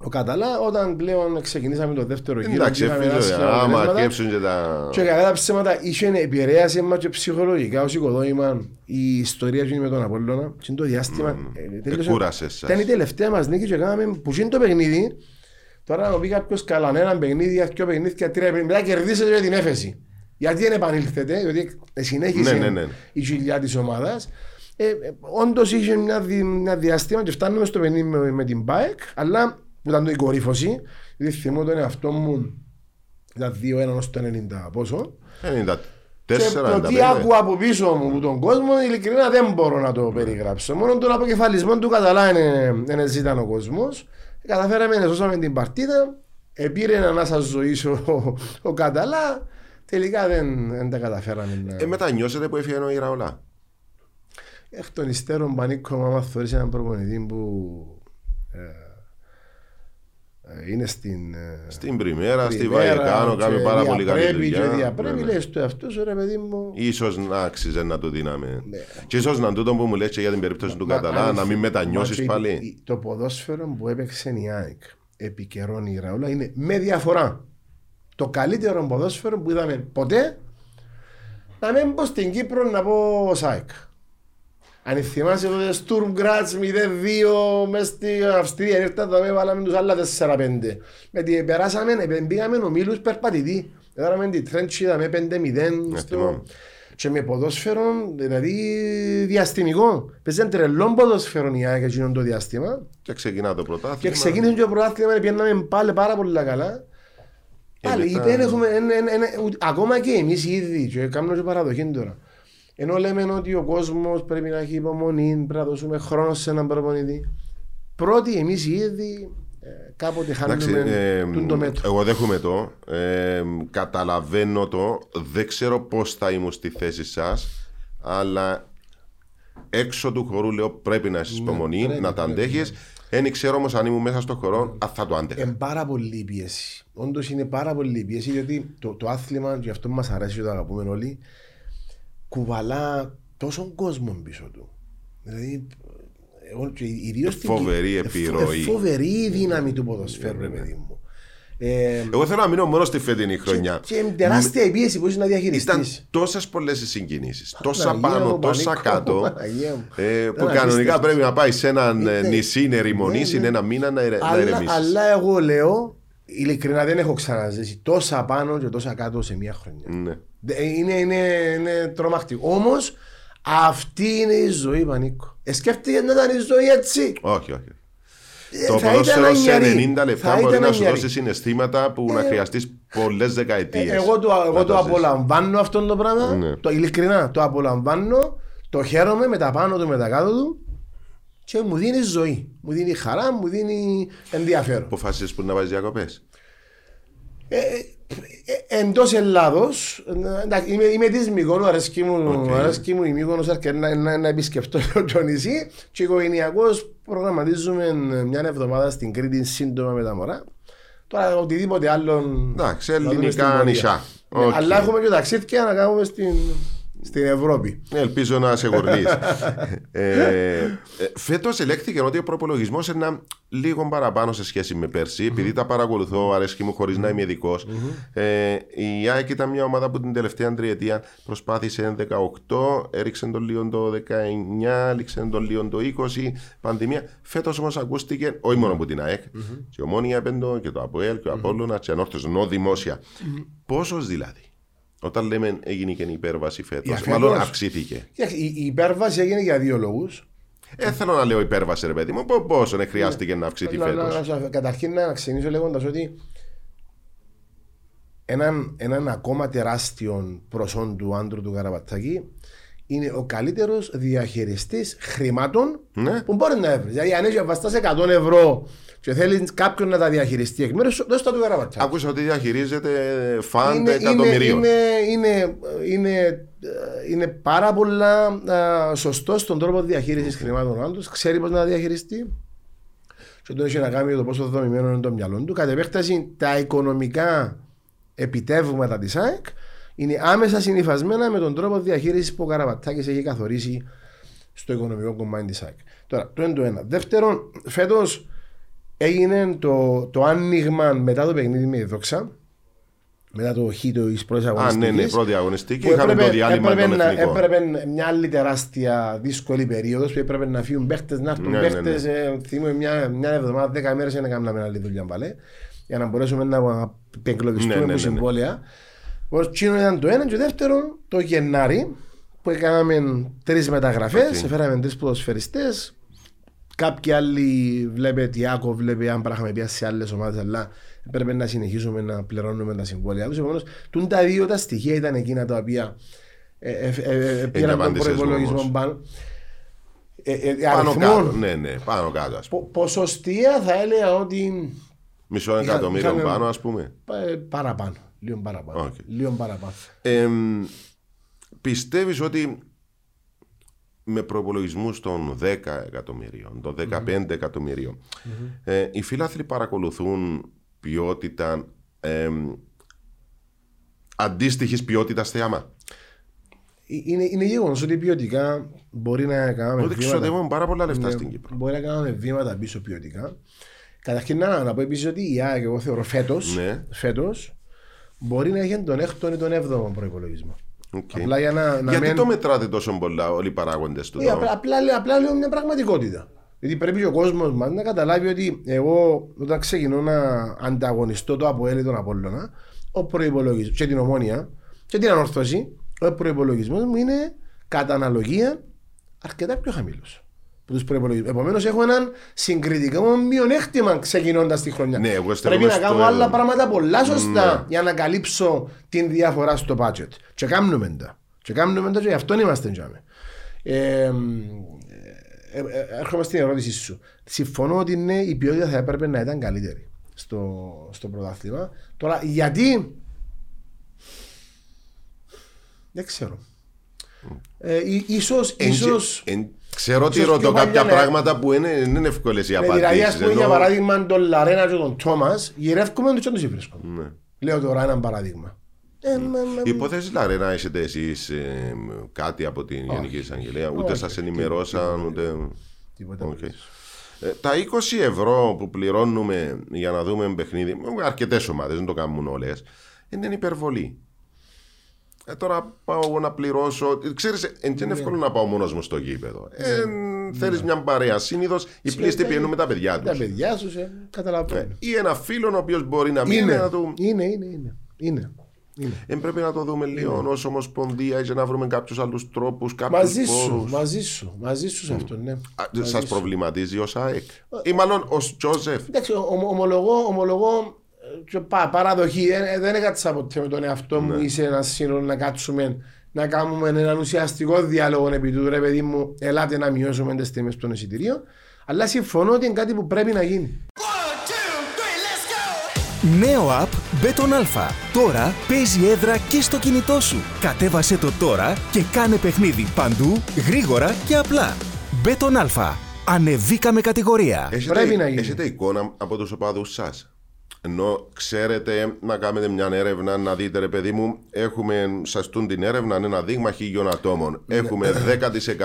Ο Καταλά όταν πλέον ξεκινήσαμε το δεύτερο γύρο.
Εντάξει,
είχαμε
φίλε,
άσχημα
άμα
αποτελέσματα,
αρκέψουν και τα.
και κατά τα ψέματα είχε επηρέασε μας και ψυχολογικά ως οικοδόμημα η ιστορία εκείνη με τον Απόλλωνα και το διάστημα ε, τέλειωσε-
Εκούρασες σας.
ήταν η τελευταία μας νίκη και κάναμε που γίνει το παιχνίδι τώρα να πει κάποιος καλά ναι, ένα παιχνίδι, δυο παιχνίδια, τρία παιχνίδια μετά κερδίσετε για την έφεση γιατί δεν επανήλθετε, διότι συνέχισε
Ναι, ναι, ναι.
η χιλιά της ομάδας ε, ε, όντως είχε μια, δι, μια διάστημα και φτάνουμε στο παιχνίδι με, με την ΠΑΕΚ αλλά που ήταν το η κορύφωση γιατί θυμώ τον εαυτό μου ήταν 2-1 ως το 90 πόσο
94,
και το τι
95.
άκουα από πίσω μου από τον κόσμο, ειλικρινά δεν μπορώ να το περιγράψω. Μόνο τον αποκεφαλισμό του Καταλά είναι, είναι ζήταν ο κόσμος. Καταφέραμε να σώσαμε την παρτίδα. Επήρε ένα ανάσα ζωή ο, ο Καταλά. Τελικά δεν, δεν τα καταφέραμε. Να...
Ε, μετανιώσετε που έφυγε ο Ιραολά;
Εκ των υστέρων πανίκο, άμα θεωρείς έναν προπονητή που ε, ε, είναι στην. ε,
Στην Πριμέρα, στη
Πριμέρα
Βαϊκάνο,
και
κάνει πάρα πολύ καλή
διαπρέπει
δουλειά.
Και διαπρέπει,
Ναι, ναι.
λες του εαυτούς σου ρε παιδί μου.
Ίσως να άξιζε να το δίναμε.
Ναι.
Και ίσως να τούτο που μου λες και για την περίπτωση του
Μα,
Καταλά,
αν-
να μην μετανιώσεις
μα, και
πάλι.
η- Το ποδόσφαιρο που έπαιξε η ΑΕΚ επί καιρών η Ραούλα είναι με διαφορά. Το καλύτερο ποδόσφαιρο που είδαμε ποτέ να μην πω στην Κύπρο να πω ΣΑΕΚ. Αν θυμάσαι τότε Sturm Graz 0-2 μες στην Αυστρία ήρθα εδώ με βάλαμε τους άλλα 4-5. Με τη περάσαμε, ε, πήγαμε ομίλους περπατητή. Έδαμε την τρέντσι, είδαμε 5-0
Ναι,
στο...
θυμάμαι.
Και με ποδόσφαιρο, δηλαδή διαστημικό. Παίζαν τρελό ποδόσφαιρο η ΑΕΚ εκείνον το διάστημα.
Και ξεκινά το πρωτάθλημα.
Και ξεκίνησε και το πρωτάθλημα, πιάνναμε πάλι πάρα πολύ καλά.
Ε,
Πάλι,
μετά-
υπέρ έχουμε, εν- εν- εν- ούτε- ακόμα και εμείς οι ίδιοι, και κάνουμε και παραδοχή τώρα. Ενώ λέμε ότι ο κόσμος πρέπει να έχει υπομονή, πρέπει να δώσουμε χρόνο σε έναν προπονητή. Πρώτοι εμείς ήδη ε, κάποτε
Εντάξει,
χάνουμε
ε,
τον το μέτρο.
εγώ δέχομαι το. Ε, καταλαβαίνω το. Δεν ξέρω πώς θα ήμουν στη θέση σας, αλλά έξω του χορού λέω πρέπει να έχεις υπομονή,
Ναι, πρέπει,
να τα
πρέπει,
αντέχεις. Δεν ξέρω όμως αν ήμουν μέσα στο χορό, αν θα το άντεχα.
Είναι πάρα πολύ η πίεση. Όντως είναι πάρα πολύ η πίεση γιατί το, το άθλημα, και αυτό μας αρέσει και το αγαπούμε όλοι, κουβαλά τόσο κόσμο πίσω του. Δηλαδή, εγώ και ιδίως στην
Φοβερή
Κυ- ε,
επιρροή.
ε, Φοβερή η δύναμη του ποδοσφαίρου, ρε παιδί μου. Ε,
Εγώ θέλω να μείνω μόνο στη φετινή χρονιά.
και είναι τεράστια η πίεση που έχει να
Ήταν
διαχειριστεί.
τόσες πολλές οι συγκινήσεις. Τόσα
Παναγία
πάνω,
μου,
τόσα
πανικό,
κάτω. *laughs*
Παναγία μου.
ε,
Ήταν
που κανονικά
απίστευτο.
πρέπει να πάει σε έναν ε,
Είναι-
νησί, να ερημονήσει,
Ναι, ναι.
ένα μήνα να, ερε- να
Αλλά,
ηρεμήσει.
αλλά εγώ λέω, ειλικρινά δεν έχω ξαναζήσει τόσα πάνω και τόσα κάτω σε μία χρονιά.
Ναι.
Δε- Είναι, είναι, είναι τρομακτικό. Όμως αυτή είναι η ζωή, Πανίκο. Ε, σκέφτηκε να ήταν η ζωή έτσι.
Όχι, όχι.
Ε,
Το
θα
ποδόσφαιρο
ήταν
σε
ανιαρή.
90
Θα
λεπτά
ήταν
μπορεί να σου
ανιαρή.
δώσει συναισθήματα που να χρειαστείς πολλές δεκαετίες.
Ε, Εγώ το, εγώ το απολαμβάνω αυτό το πράγμα.
Ναι.
Το ειλικρινά το απολαμβάνω. Το χαίρομαι με τα πάνω του, με τα κάτω του. Και μου δίνει ζωή. Μου δίνει χαρά, μου δίνει ενδιαφέρον.
Αποφάσισες που να πάει διακοπές.
Ε, Εντός Ελλάδος, είμαι, είμαι της Μυκόνου, αρέσκει μου,
Οκ.
αρέσκει μου η Μύκονος αρκετά να, να, να επισκεφτώ το νησί. Και οικογενειακώς προγραμματίζουμε μια εβδομάδα στην Κρήτη σύντομα με τα μωρά. Τώρα οτιδήποτε άλλο.
Εντάξει,
να δούμε στην
ελληνικά
πορεία.
νησιά.
Ναι,
Οκ.
Αλλά έχουμε και ταξίδια να κάνουμε στην, στην Ευρώπη.
Ελπίζω να σε γορνείς. ε, Φέτος ελέχθηκε ότι ο προπολογισμός είναι λίγο παραπάνω σε σχέση με πέρσι. Επειδή τα παρακολουθώ, αρέσκει μου χωρίς να είμαι ειδικός. Ε, η ΑΕΚ ήταν μια ομάδα που την τελευταία τριετία προσπάθησε 18, έριξε τον λίγο το 19, έριξε τον λίγο το 20, πανδημία. Φέτος όμως ακούστηκε, όχι μόνο από την ΑΕΚ, και η Ομόνια έπεντο και το ΑΠΟΕΛ και ο Απόλλωνα και ανόρθωση, ενώ δημόσια. Πόσος δηλαδή; Όταν λέμε έγινε και η υπέρβαση φέτος,
Για φέτος.
μάλλον αυξήθηκε.
Κοίταξε, Η, η υπέρβαση έγινε για δύο λόγους.
Ε, θέλω να λέω υπέρβαση, ρε παιδί μου. Πο- Πόσο ναι, χρειάστηκε να αυξηθεί
Να- να-
φέτος;
να σου- Καταρχήν να ξεκινήσω λέγοντας ότι έναν, έναν ακόμα τεράστιο προσόν του άντρου του Καραπατάκη είναι ο καλύτερος διαχειριστής χρημάτων
Ναι.
που μπορεί να έβρει. Δηλαδή, αν έχει βαστά 100 ευρώ και θέλει κάποιον να τα διαχειριστεί εκ μέρους σου, δώσ' τα του Καραπατάκη.
Άκουσα ότι διαχειρίζεται φαντ
Είναι, είναι,
εκατομμυρίων.
είναι, είναι, είναι, ε, είναι πάρα πολλά σωστό στον τρόπο διαχείρισης χρημάτων ο άντρας. Ξέρει πώς να τα διαχειριστεί. Και όταν έχει να κάνει με το πόσο δομημένο είναι το μυαλό του. Κατ' επέκταση, τα οικονομικά επιτεύγματα της ΑΕΚ είναι άμεσα συνυφασμένα με τον τρόπο διαχείρισης που ο Καραπατάκη έχει καθορίσει στο οικονομικό κομμάτι της ΑΕΚ. Τώρα, το είναι το ένα. Δεύτερον, φέτος έγινε το, το άνοιγμα μετά το παιχνίδι με η Δόξα. Μετά το χ της πρώτης
Α,
αγωνιστικής.
ναι, ναι, πρώτη αγωνιστική.
Που
Είχαμε
έπρεπε,
το διάλειμμα
έπρεπε,
των
να,
εθνικών.
έπρεπε μια άλλη τεράστια δύσκολη περίοδος που έπρεπε να φύγουν παίχτες, να έρθουν
Ναι, ναι,
παίχτες. Ε, θυμούμαι μια, μια εβδομάδα, δέκα μέρες για να κάνουμε άλλη δουλειά πάλι. Για να μπορέσουμε να πεγκλωβιστούμε
Ναι, ναι,
με
ναι, ναι.
συμβόλαια. Ο Τσίνος ήταν το ένα και το δεύτερο το Γενάρη που έκαναμε τρεις μεταγραφές,
Οκ.
έφεραμε τρεις ποδοσφαιριστές. Κάποιοι άλλοι βλέπε Τιάκο, βλέπε αν πράγμα πια σε άλλες ομάδες, αλλά πρέπει να συνεχίσουμε να πληρώνουμε τα συμβόλαια του. Επομένω, τούν τα δύο τα στοιχεία ήταν εκείνα τα οποία ε, ε, ε, ε, πήραν τον
απάντησες μου
προπολογισμό
όμως.
πάνω. Ε, ε,
Πάνω
αριθμών,
κάτω. Ναι, ναι, πάνω κάτω. Ας πούμε.
πο- ποσοστία θα έλεγα ότι
Μισό
Είχα-
εκατομμύριο
είχαμε-
πάνω, ας πούμε.
ε, παραπάνω. Λίγο παραπάνω.
Οκ.
Λίγο παραπάνω.
Εμ, πιστεύεις ότι με προπολογισμού των 10 εκατομμυρίων, των 15 εκατομμυρίων, ε, οι φίλαθλοι παρακολουθούν ποιότητα εμ, αντίστοιχης ποιότητας θέαμα.
Ε, Είναι, είναι γεγονός ότι ποιοτικά μπορεί να κάνουμε
Ότι ξοδεύουν πάρα πολλά λεφτά στην Κύπρο.
Μπορεί να κάνουμε βήματα πίσω ποιοτικά. Καταρχήν να, να πω επίσης ότι η ΑΕΚ, εγώ θεωρώ φέτος,
Ναι.
φέτος, μπορεί να έχει τον 6ο ή τον 7ο προπολογισμό.
Οκ.
Απλά για να, να
Γιατί
μην-
το μετράτε τόσο πολλά όλοι οι παράγοντες του.
Ε,
εδώ;
απλά, απλά, λέω- απλά λέω μια πραγματικότητα. Γιατί πρέπει και ο κόσμος μας να καταλάβει ότι εγώ όταν ξεκινώ να ανταγωνιστώ το Αποέλ ή τον Απόλλωνα, ο προπολογισμό και την ομόνια και την ανορθώση, ο προπολογισμό μου είναι κατά αναλογία αρκετά πιο χαμηλός. Επομένως, έχω έναν συγκριτικό μειονέκτημα ξεκινώντας τη χρονιά.
Ναι, εγώ
Πρέπει
στέλνομαι
να
στο
κάνω
εδώ.
άλλα πράγματα πολλά σωστά
Ναι.
για να καλύψω την διαφορά στο budget. Και κάνουμε τα. Και κάνουμε το και γι' αυτό είμαστε τζάμε. Ε, ε, ε, έρχομαι στην ερώτηση σου. Συμφωνώ ότι ναι, η ποιότητα θα έπρεπε να ήταν καλύτερη στο, στο πρωτάθλημα. Τώρα, γιατί; Δεν ξέρω. Ε, ί- ίσως,
Εν-
ίσως,
εν- Ξέρω ότι
ίσως
ρωτώ
πιο
κάποια
παλιά, ναι.
πράγματα που είναι, δεν είναι εύκολες οι
ναι, δηλαδή, ας
απαντήσει.
πούμε, για παράδειγμα, τον Λαρένα και τον Τόμας, γυρεύκουμε τους και τους βρίσκουμε.
Ναι.
Λέω τώρα ένα παράδειγμα. Ε, με- με-
Η υπόθεση Λαρέ να έχετε εσείς κάτι από την Γενική Εισαγγελία, ούτε
Όχι,
σα ενημερώσαν, ούτε.
Τίποτα.
Οκ. Ε, τα 20 ευρώ που πληρώνουμε για να δούμε παιχνίδι, αρκετές ομάδες, δεν το κάνουν όλες, είναι υπερβολή. Ε, τώρα πάω εγώ να πληρώσω. Ξέρεις, ε, δεν
Ναι.
είναι εύκολο να πάω μόνος μου στο γήπεδο. Ε, Θέλεις μια παρέα. Συνήθως οι πλείστοι πηγαίνουν με τα παιδιά
Τα
τους.
παιδιά σου, ε, καταλαβαίνω.
Ή ένα φίλο ο οποίος μπορεί να μην
Είναι,
να του.
είναι, είναι, είναι. είναι. είναι.
Ε, πρέπει να το δούμε λίγο ως ομοσπονδία για να βρούμε κάποιους άλλους τρόπους, κάποιους
Μαζί σου,
πόρους.
μαζί σου, μαζί σου σε αυτό, ναι. Μαζί
Σας
σου.
προβληματίζει ως ΑΕΚ. Ή μάλλον ως Τζόζεφ.
Εντάξει, ομο- ομολογώ, ομολογώ ε, και πα- παραδοχή. Ε, ε, δεν έκατσα ποτέ με τον εαυτό
Ναι.
μου ή σε ένας σύνολος να κάτσουμε να κάνουμε έναν ουσιαστικό διάλογο επί του ρε παιδί μου, ελάτε να μειώσουμε τις τιμές των εισιτηρίων. Αλλά συμφωνώ ότι είναι κάτι που πρέπει να γίνει.
Νέο app Beton Alpha. Τώρα παίζει έδρα και στο κινητό σου. Κατέβασε το τώρα και κάνε παιχνίδι παντού, γρήγορα και απλά. Beton Alpha. Ανεβήκαμε κατηγορία.
Πρέπει να γίνει.
Έχετε εικόνα από τους οπαδούς σας; Ενώ ξέρετε να κάνετε μια έρευνα, να δείτε ρε παιδί μου, έχουμε σας τούν την έρευνα ένα δείγμα χίλιων ατόμων.
Ναι.
Έχουμε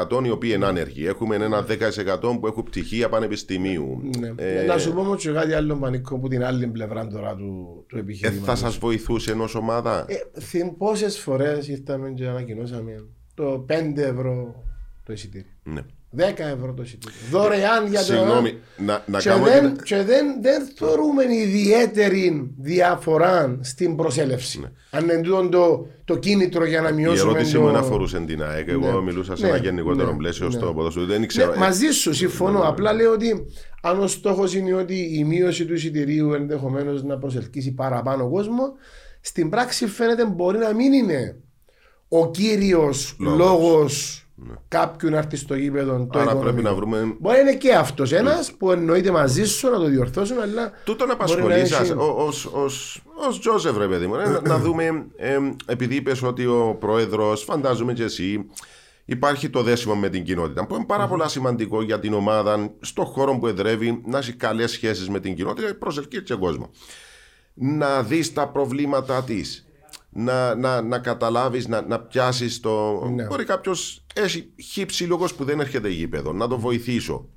10% οι οποίοι είναι άνεργοι. Έχουμε ένα 10% που έχουν πτυχία πανεπιστημίου.
Ναι.
Ε,
Να σου πω όμως και κάτι άλλο πανικό από την άλλη πλευρά τώρα του, του
ε,
επιχειρήματος.
θα σας βοηθούσε ενός ομάδα;
Ε, Πόσες φορές ήρθαμε και ανακοινώσαμε το 5 ευρώ το εισιτήριο.
ναι.
10 ευρώ το εισιτήριο. Δωρεάν για το.
Συγγνώμη, να, να
και
κάνω
δεν,
την...
και δεν, δεν θεωρούμε ιδιαίτερη διαφορά στην προσέλευση. Αν είναι τούτο το, το κίνητρο για να
Ναι. Η
μειώσουμε
ερώτηση
το...
μου δεν αφορούσε την ΑΕΚ. Εγώ
Ναι.
μιλούσα σε
Ναι.
ένα γενικότερο
Ναι.
πλαίσιο
Ναι.
στο ποδόσφαιρο. Δεν
Ναι,
ξέρω. ε,
μαζί σου συμφωνώ. Απλά λέω ότι αν ο στόχος είναι ότι η μείωση του εισιτηρίου ενδεχομένως να προσελκύσει παραπάνω κόσμο, στην πράξη φαίνεται μπορεί να μην είναι ο κύριος
Λόγος.
Λόγο κάποιου να έρθει στο γήπεδο. Το
Ναι. Άρα
οικονομικό.
πρέπει να βρούμε
Μπορεί να είναι και αυτός ένας που εννοείται μαζί σου να το διορθώσουν, αλλά.
Τούτον
μπορεί να
απασχολείς
έχει-
σας ως, ως, ως Τζόζεφ ρε παιδί μου ε, να, να δούμε ε, επειδή είπες ότι ο πρόεδρος φαντάζομαι και εσύ υπάρχει το δέσιμο με την κοινότητα που είναι πάρα πολλά σημαντικό για την ομάδα στον χώρο που εδρεύει να έχει καλές σχέσεις με την κοινότητα και προσελκύει και κόσμο να δεις τα προβλήματά της να, να, να καταλάβεις, να, να πιάσεις το...
Ναι.
Μπορεί κάποιος έχει χύψη λόγος που δεν έρχεται γήπεδο, να το βοηθησω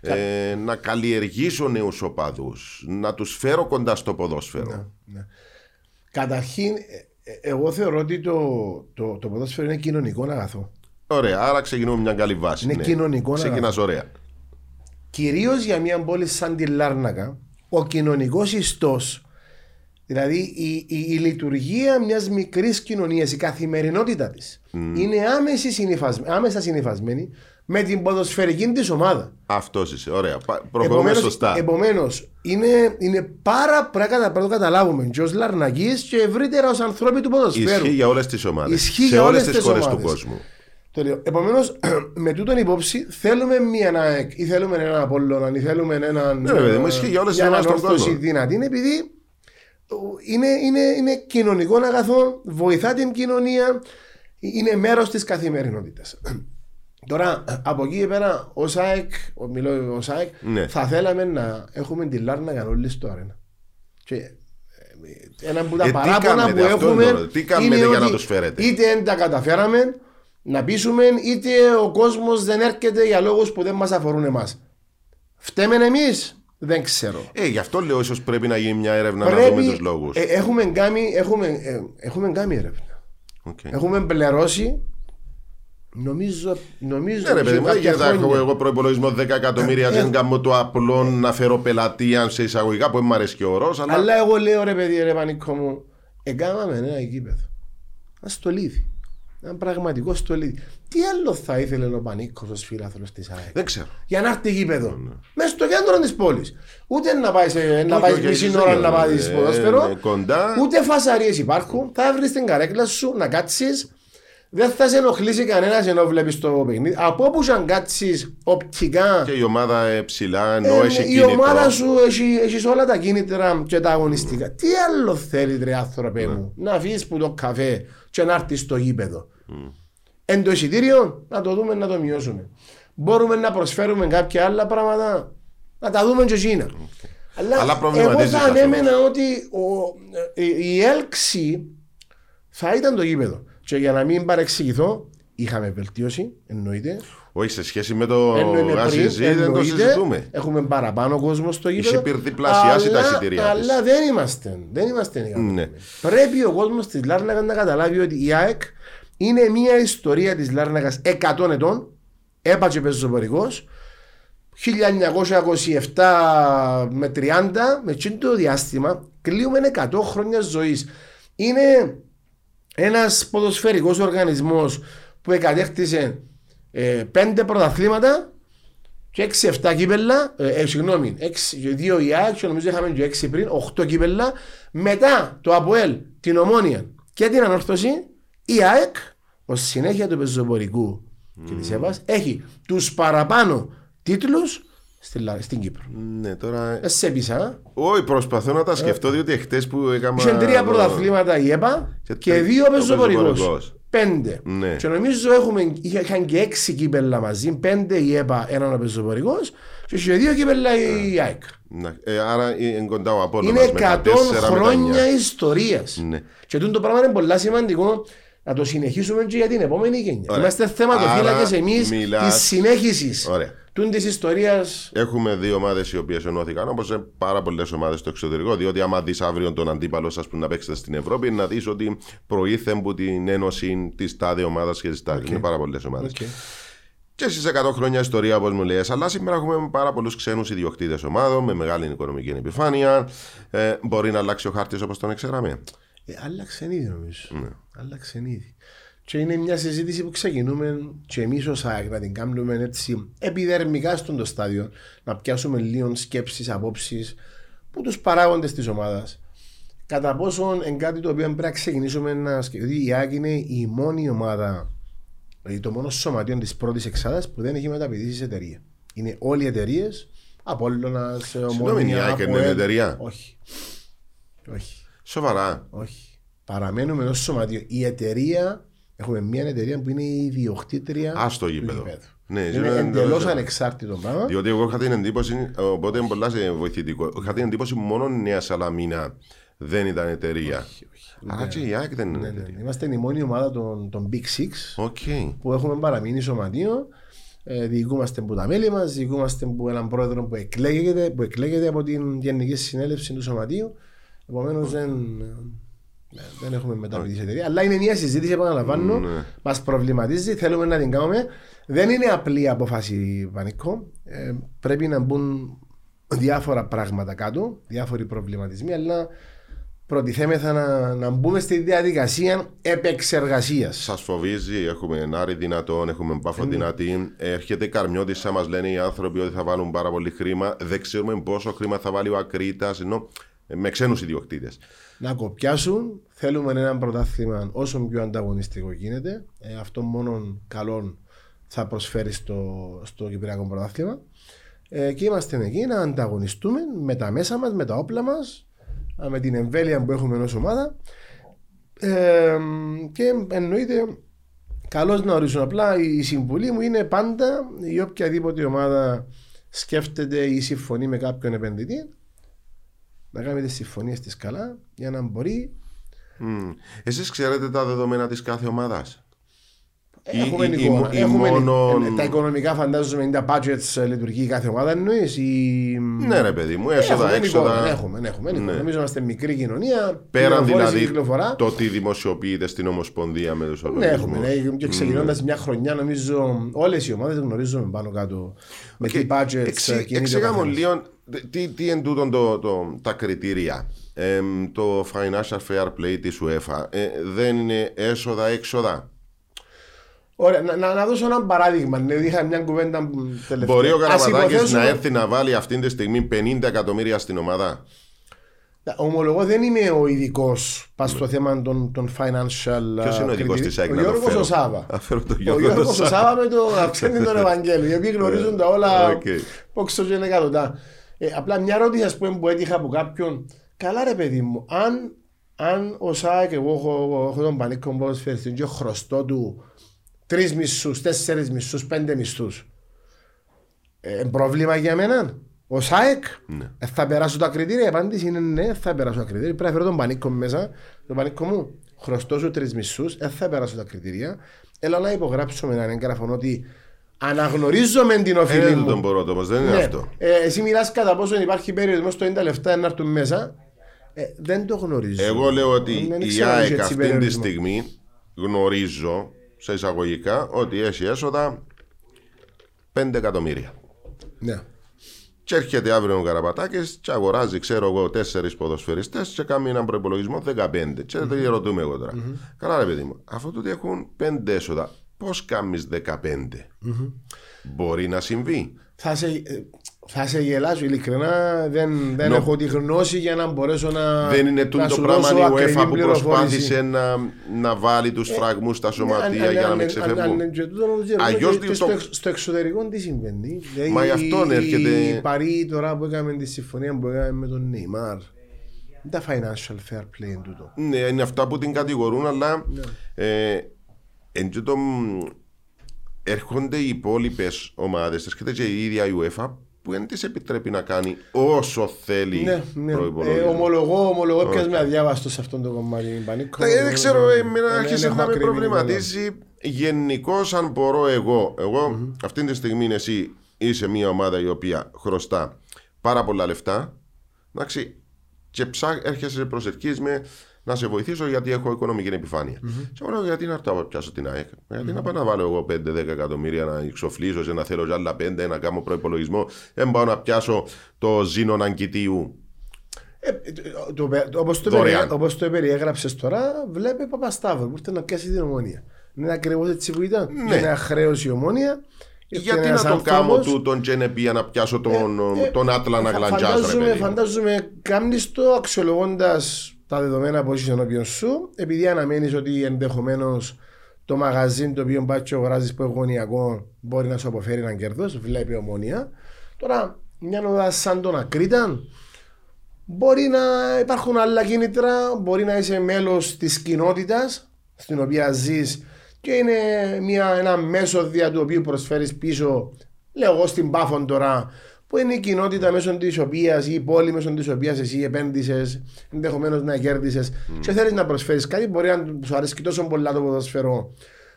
Ε, να καλλιεργήσω νέους οπαδούς, να τους φέρω κοντά στο ποδόσφαιρο.
Ναι. Καταρχήν, ε, ε, εγώ θεωρώ ότι το, το, το ποδόσφαιρο είναι κοινωνικό αγαθό.
Ωραία, άρα ξεκινούμε μια καλή βάση.
Είναι κοινωνικό να
Ξεκινάς ωραία.
Κυρίως για μια πόλη σαν τη Λάρνακα, ο κοινωνικός ιστός, δηλαδή η, η, η λειτουργία μιας μικρής κοινωνίας, η καθημερινότητα της, είναι άμεση συνυφασ- άμεσα συνυφασμένη με την ποδοσφαιρική της ομάδα.
Αυτός είσαι, ωραία. Πα- Προχωρούμε σωστά.
επομένως, είναι, είναι πάρα πρέπει να το καταλάβουμε και ως Λαρνακής και ευρύτερα ως ανθρώποι του ποδοσφαίρου.
Ισχύει για όλες τις ομάδες.
Ισχύει
σε
για
όλες
όλες
τις
τις
χώρες του
ομάδες.
κόσμου.
Το λέω. Επομένως, *clears throat* με τούτον υπόψη, θέλουμε μία ΑΕΚ ή θέλουμε έναν Απόλλωνα ή θέλουμε έναν.
Ναι, ρε παιδί μου,
ε,
ισχύει για όλες τις
μια
ομάδες στον
ανόρθωση
κόσμο.
δυνατή, είναι επειδή είναι, είναι, είναι κοινωνικό αγαθό, βοηθά την κοινωνία, είναι μέρος της καθημερινότητας. Τώρα, από εκεί και πέρα, ω ΑΕΚ, ο- μιλώ ως ΑΕΚ,
Ναι.
θα θέλαμε να έχουμε τη Λάρνα όλοι στο αρένα. Και ε, ένα από τα
Ε, τι
παράπονα που
κάνετε, αυτό
έχουμε
τώρα, τι κάνετε
είναι
για να
ότι
τους φέρετε;
είτε δεν τα καταφέραμε να πείσουμε, είτε ο κόσμος δεν έρχεται για λόγους που δεν μας αφορούν εμάς. Φταίμε εμείς, δεν ξέρω.
Ε, γι' αυτό λέω ίσως πρέπει να γίνει μια έρευνα να δούμε τους λόγους.
ε, έχουμε, κάνει, έχουμε, ε, έχουμε κάνει έρευνα.
Οκ.
Έχουμε πληρώσει. Νομίζω. νομίζω
Ναι, ρε παιδί
σε
μου, δεν
κάποια
γίνεται να έχω
χρόνια.
εγώ προπολογισμό 10 εκατομμύρια.
Ε,
Δεν κάνω το απλό να φέρω πελατεία σε εισαγωγικά που δεν μου αρέσει και ο όρος, αλλά
Αλλά εγώ λέω ρε παιδί, ρε Πανίκο μου, εγκάμαμε ένα γήπεδο. Ένα στολίδι. Ένα πραγματικό στολίδι. Τι άλλο θα ήθελε ο Πανίκο ω φίλαθρο της ΑΕΚ;
δεν ξέρω.
Για να έρθει γήπεδο. Μέσα στο κέντρο της πόλης. Ούτε να πάει, σε, να
Όχι,
πάει
όχι,
μισή
όχι,
ώρα
όχι,
να πάει
ε,
ποδόσφαιρο.
ε, κοντά.
Ούτε φασαρίες υπάρχουν. Θα βρεις την καρέκλα σου να κάτσεις, Δεν θα σε ενοχλήσει κανένας ενώ βλέπεις το παιχνίδι. Από όπου αν κάτσεις οπτικά.
Και η ομάδα ε, ψηλά, ενώ
ε,
έχει
η
κίνητρο.
ομάδα σου έχει, έχεις όλα τα κίνητρα και τα αγωνιστικά. Τι άλλο θέλεις, ρε άνθρωπε μου, να αφήσει που το καφέ και να έρθεις στο γήπεδο; Εν το εισιτήριο, να το δούμε να το μειώσουμε. Μπορούμε να προσφέρουμε κάποια άλλα πράγματα, να τα δούμε και εκείνα.
Αλλά
Αλλά εγώ
προβληματίζεις
θα
καθόλου.
ανέμενα ότι ο, η, η έλξη θα ήταν το γήπεδο. Και για να μην παρεξηγηθώ, είχαμε βελτίωση, εννοείται.
Όχι, σε σχέση με το
Εννοείται
Γασιζή
πριν,
δεν το
εννοείται.
συζητούμε.
Έχουμε παραπάνω κόσμο στο γήπεδο.
Είχε πυρδιπλασιάσει τα
Αλλά-
εισιτήριά της.
Αλλά δεν είμαστε. Δεν είμαστε ικανοποιημένοι. Πρέπει ο κόσμος της Λάρνακα να καταλάβει ότι η ΑΕΚ είναι μια ιστορία της Λάρνακας 100 ετών. Έπατσε πεζοπορικό. 1927 με 30, με εκείνο το διάστημα, κλείουμε 100 χρόνια ζωής. Είναι ένας ποδοσφαιρικός οργανισμός που εκατέκτησε ε, πέντε πρωταθλήματα και 6-7 κύπελα, ε, ε, συγγνώμη, 2 η ΑΕΚ και νομίζω είχαμε και 6 πριν, 8 κύπελα. Μετά το ΑΠΟΕΛ, την Ομόνια και την Ανόρθωση, η ΑΕΚ ως συνέχεια του πεζοπορικού και της ΕΒΑΣ έχει τους παραπάνω τίτλους στην, Λα- στην Κύπρο.
Ναι, τώρα.
Ε, σε πεισά.
Όχι, προσπαθώ να τα σκεφτώ διότι εχθές που έκανα.
Είχε τρία
το-
πρωταθλήματα η ΕΠΑ
Και
και,
τρι-
δύο
ο
πεζοπορικός.
πεζοπορικός.
Πέντε.
Ναι.
Και νομίζω έχουμε, είχα- είχαν και έξι κύπελα μαζί. Πέντε η ΕΠΑ, έναν ο πεζοπορικός και είχε δύο κύπελα η ΑΕΚ.
Να- ε, άρα είναι κοντά ο Απόλλωνας
Είναι
με
100
τα τέσσερα, με τα
χρόνια
εννιά.
ιστορίας.
Ναι.
Και τούτο το πράγμα είναι πολύ σημαντικό να το συνεχίσουμε και για την επόμενη γενιά.
Ωραία.
Είμαστε θεματοφύλακες
Άρα
εμείς
μιλάς-
τη συνέχισης
Ωραία.
της ιστορίας.
Έχουμε δύο ομάδες οι οποίες ενώθηκαν όπως σε πάρα πολλές ομάδες στο εξωτερικό. Διότι άμα δεις αύριο τον αντίπαλο σας που να παίξετε στην Ευρώπη, να δεις ότι προήθεν από την ένωση της τάδε ομάδας και της τάδε. Είναι πάρα πολλές ομάδες. Και στι 100 χρόνια ιστορία, όπως μου λε, αλλά σήμερα έχουμε πάρα πολλούς ξένους ιδιοκτήτες ομάδων με μεγάλη οικονομική επιφάνεια. Ε, μπορεί να αλλάξει ο χάρτης όπως τον ξέραμε.
Ε, άλλαξε ήδη νομίζω.
Ναι.
Άλλαξε ήδη. Και είναι μια συζήτηση που ξεκινούμε και εμείς ως ΑΕΚ να την κάνουμε έτσι επιδερμικά στον το στάδιο, να πιάσουμε λίγο σκέψεις, απόψεις που τους παράγοντες της ομάδας. Κατά πόσον είναι κάτι το οποίο πρέπει να ξεκινήσουμε να σκεφτούμε. Η ΑΕΚ είναι η μόνη ομάδα, δηλαδή το μόνο σωματείο της πρώτης εξάδας που δεν έχει μεταπηδήσει σε εταιρεία. Είναι όλοι οι εταιρείες, Απόλλωνας,
Συγγνώμη, η ΑΕΚ είναι
Ομόνια,
εταιρεία.
Όχι. Όχι.
Σοβαρά.
Όχι. Παραμένουμε ενό σωματείο. Η εταιρεία, έχουμε μια εταιρεία που είναι η ιδιοκτήτρια
Α το
του
γήπεδο.
γηπέδου.
Ναι,
είναι
είναι
εντελώς
εντελώς-
ανεξάρτητο πράγμα.
Διότι εγώ είχα την εντύπωση, οπότε είναι πολλά σε βοηθητικό. Είχα την εντύπωση μόνο η Νέα Σαλαμίνα δεν ήταν εταιρεία. Άρα και η ΑΕΚ δεν είναι
Ναι, ναι,
εταιρεία.
ναι. Είμαστε η μόνη ομάδα των, των Big Six
OK.
που έχουμε παραμείνει σωματείο. Ε, διοικούμαστε από τα μέλη μας, διοικούμαστε από έναν πρόεδρο που εκλέγεται, που εκλέγεται από την Γενική Συνέλευση του Σωματείου. Επομένως δεν, ε, δεν έχουμε μεταπηδήσει εταιρεία. Αλλά είναι μια συζήτηση, επαναλαμβάνω,
Ναι.
μας προβληματίζει, θέλουμε να την κάνουμε. Δεν είναι απλή απόφαση, Πανικό. Ε, πρέπει να μπουν διάφορα πράγματα κάτω, διάφοροι προβληματισμοί, αλλά προτιθέμεθα να, να μπούμε στη διαδικασία επεξεργασίας.
Σας φοβίζει, έχουμε Άρη δυνατόν, έχουμε
Ε,
Μπάφο
ναι.
δυνατή. Έρχεται Καρμιώτη, σαν μας λένε οι άνθρωποι ότι θα βάλουν πάρα πολύ χρήμα. Δεν ξέρουμε πόσο χρήμα θα βάλει ο Ακρίτας, ενώ ε, με ξένους ιδιοκτήτες.
να κοπιάσουν. Θέλουμε ένα πρωτάθλημα όσο πιο ανταγωνιστικό γίνεται. Ε, αυτό μόνο καλό θα προσφέρει στο, στο Κυπριακό πρωτάθλημα. Ε, και είμαστε εκεί να ανταγωνιστούμε με τα μέσα μας, με τα όπλα μας, α, με την εμβέλεια που έχουμε ως ομάδα. Ε, και εννοείται καλώς να ορίσουν απλά η συμβουλή μου είναι πάντα η οποιαδήποτε ομάδα σκέφτεται ή συμφωνεί με κάποιον επενδυτή να κάνει τις συμφωνίες της καλά για να μπορεί
Εσείς ξέρετε τα δεδομένα της κάθε ομάδας; Ή-
Έχουμε
ή-
εικόνα.
ή
Έχουμε
μόνον-
ε, τα οικονομικά φαντάζομαι είναι τα budgets ε, λειτουργεί η κάθε ομάδα εννοείς ή...
Ναι, ρε παιδί μου, έσοδα,
Έχουμε
έξοδα.
εικόνα, Έχουμε, έχουμε, έχουμε.
Ναι.
Νομίζω είμαστε μικρή κοινωνία.
Πέραν
πληροφόρηση,
δηλαδή
κυκλοφορά.
το τι δημοσιοποιείται στην Ομοσπονδία με τους
Ναι,
οργανισμού.
έχουμε. Ναι. Και ξεκινώντας μια χρονιά, νομίζω όλες οι ομάδες γνωρίζουμε πάνω κάτω με τι budgets
Εξή-
ε, κινείται ο
Εξήγα μου
καθένας.
λίγο τι, τι εν τούτον το, το, τα κριτήρια. Εμ, το financial fair play της UEFA ε, δεν είναι έσοδα-έξοδα.
Ωραία, να, να, να δώσω ένα παράδειγμα. Ναι, είχα μια κουβέντα που τελευταία.
Μπορεί ο
Ας
Καραμαδάκης
υποθέσουμε-
να έρθει να βάλει αυτή τη στιγμή 50 εκατομμύρια στην ομάδα;
Ομολογώ δεν είμαι ο ειδικός πας στο θέμα των, των financial.
Ποιος είναι ο ειδικός της ΑΕΚ
Ο
να το
Γιώργος
φέρω;
ο Σάβα.
Να φέρω τον
Ο
Γιώργο
Γιώργος
τον
ο
Σάβα.
Σάβα με το αυξάνει τον *laughs* Ευαγγέλιο. Οι οποίοι γνωρίζουν τα όλα.
Οκ.
Πόξο και είναι εκατοντά. Ε, απλά μια ερώτηση ας πούμε, που έτυχα από κάποιον. Καλά ρε παιδί μου, αν, αν ο ΣΑΕΚ εγώ έχω, έχω τον πανίκο ποδοσφαιριστή και χρωστώ του τρεις μισθού, τέσσερις μισθού, πέντε μισθούς. Ε, πρόβλημα για μένα. Ο ΣΑΕΚ
Ναι.
ε, θα περάσω τα κριτήρια. Η απάντηση είναι ναι, θα περάσω τα κριτήρια. Πρέπει να φέρω τον πανίκο μου μέσα. Τον πανίκο μου χρωστώ σου τρεις μισθούς, ε, θα περάσω τα κριτήρια. Έλα να υπογράψουμε έναν έγγραφο ότι αναγνωρίζομαι την
Ε,
οφειλή
Δεν
μου.
τον μπορώ όμως, δεν είναι
Ναι.
αυτό.
Ε, εσύ μιλάς κατά πόσο υπάρχει περίοδο στο 90 λεπτά να έρθουν μέσα. Ε, δεν το γνωρίζω.
Εγώ λέω ότι
Δεν
η
ξέρω αν έχει
ΑΕΚ
έτσι
αυτή τη
περιορισμό.
στιγμή γνωρίζω σε εισαγωγικά ότι έχει έσοδα 5 εκατομμύρια.
Ναι.
Και έρχεται αύριο ο Καραπατάκης και αγοράζει, ξέρω εγώ, τέσσερις ποδοσφαιριστές και κάνει έναν προπολογισμό 15. Και mm ρωτούμε εγώ τώρα. Καλά, ρε παιδί μου, αφού τότε έχουν 5 έσοδα, πώς κάνεις 15. Μπορεί να συμβεί.
Θα σε, ε, θα σε γελάσω ειλικρινά. Δεν, δεν
Νο-
έχω τη γνώση για να μπορέσω να.
Δεν είναι
να
τούτο
σου
πράγμα
δώσω
η
ακριβή
UEFA που
πληροφόρηση.
προσπάθησε να, να βάλει τους φραγμούς στα σωματεία για να μην ξεφεύγουν. Αλλιώς
Αλλιώ
το-
στο, εξ- στο εξωτερικό τι συμβαίνει. Δηλαδή,
Μα γι' αυτόν έρχεται-
Η Παρή τώρα που έκαμε τη συμφωνία που έκαμε με τον Νεϊμάρ. Δεν τα financial fair play είναι τούτο.
Ναι, είναι αυτά που την κατηγορούν, αλλά
Ναι.
ε, εν τούτο, μ, έρχονται οι υπόλοιπες ομάδες, έρχεται και η ίδια η UEFA που δεν της επιτρέπει να κάνει όσο θέλει
Ναι, ναι. Ε,
προϋπολογισμό.
ομολογώ, ομολογώ πιας με αδιάβαστο σε αυτό το κομμάτι. Πανίκο.
Ε, δεν ξέρω, εμένα
Δεν
άρχισε
έχω
να με
ακριβή
προβληματίζει γενικώς αν μπορώ εγώ. Εγώ αυτή τη στιγμή εσύ είσαι μια ομάδα η οποία χρωστά πάρα πολλά λεφτά. Εντάξει, και ψά, έρχεσαι προσευχής με να σε βοηθήσω γιατί έχω οικονομική επιφάνεια. Και εγώ λέω γιατί να έρθω να πιάσω την ΑΕΚ; Γιατί να πάω να βάλω εγώ 5-10 εκατομμύρια να εξοφλήσω και να θέλω κι άλλα 5 να κάνω προπολογισμό. Δεν πάω να πιάσω το ζήνον αγκητίου.
Ε, το, το, όπως, το
Δωρεάν.
περι, όπως το περιέγραψες τώρα, βλέπει Παπασταύρο που ήρθε να πιάσει την ομόνια. Είναι ακριβώς έτσι που ήταν.
Ναι.
Είναι αχρέωση η ομόνια. Ήρθε
Γιατί να
ένας
τον κάνω
άνθρωπος,
τούτον και να πήγα να πιάσω τον,
ε,
τον Άτλα να
φα-
γλαντζάς ρε
φαντάζομαι,
παιδί. μου;
φαντάζομαι κάνεις το αξιολογώντας τα δεδομένα που έχεις ενώπιον σου επειδή αναμένεις ότι ενδεχομένως το μαγαζί το οποίο πάει και αγοράζεις που εγωνιακό μπορεί να σου αποφέρει έναν κέρδος, βλέπει η ομόνια. Τώρα, μια ομάδα σαν τον Ακρίταν μπορεί να υπάρχουν άλλα κίνητρα, μπορεί να είσαι μέλος της κοινότητας στην οποία ζεις και είναι μια, ένα μέσο δια του οποίου προσφέρεις πίσω, λέω εγώ στην Πάφον τώρα, που είναι η κοινότητα μέσω της οποίας ή η πόλη μέσω της οποίας εσύ επένδυσες, ενδεχομένως να κέρδισες και θέλεις να προσφέρεις κάτι. Μπορεί να σου αρέσει τόσο πολλά το ποδοσφαιρό.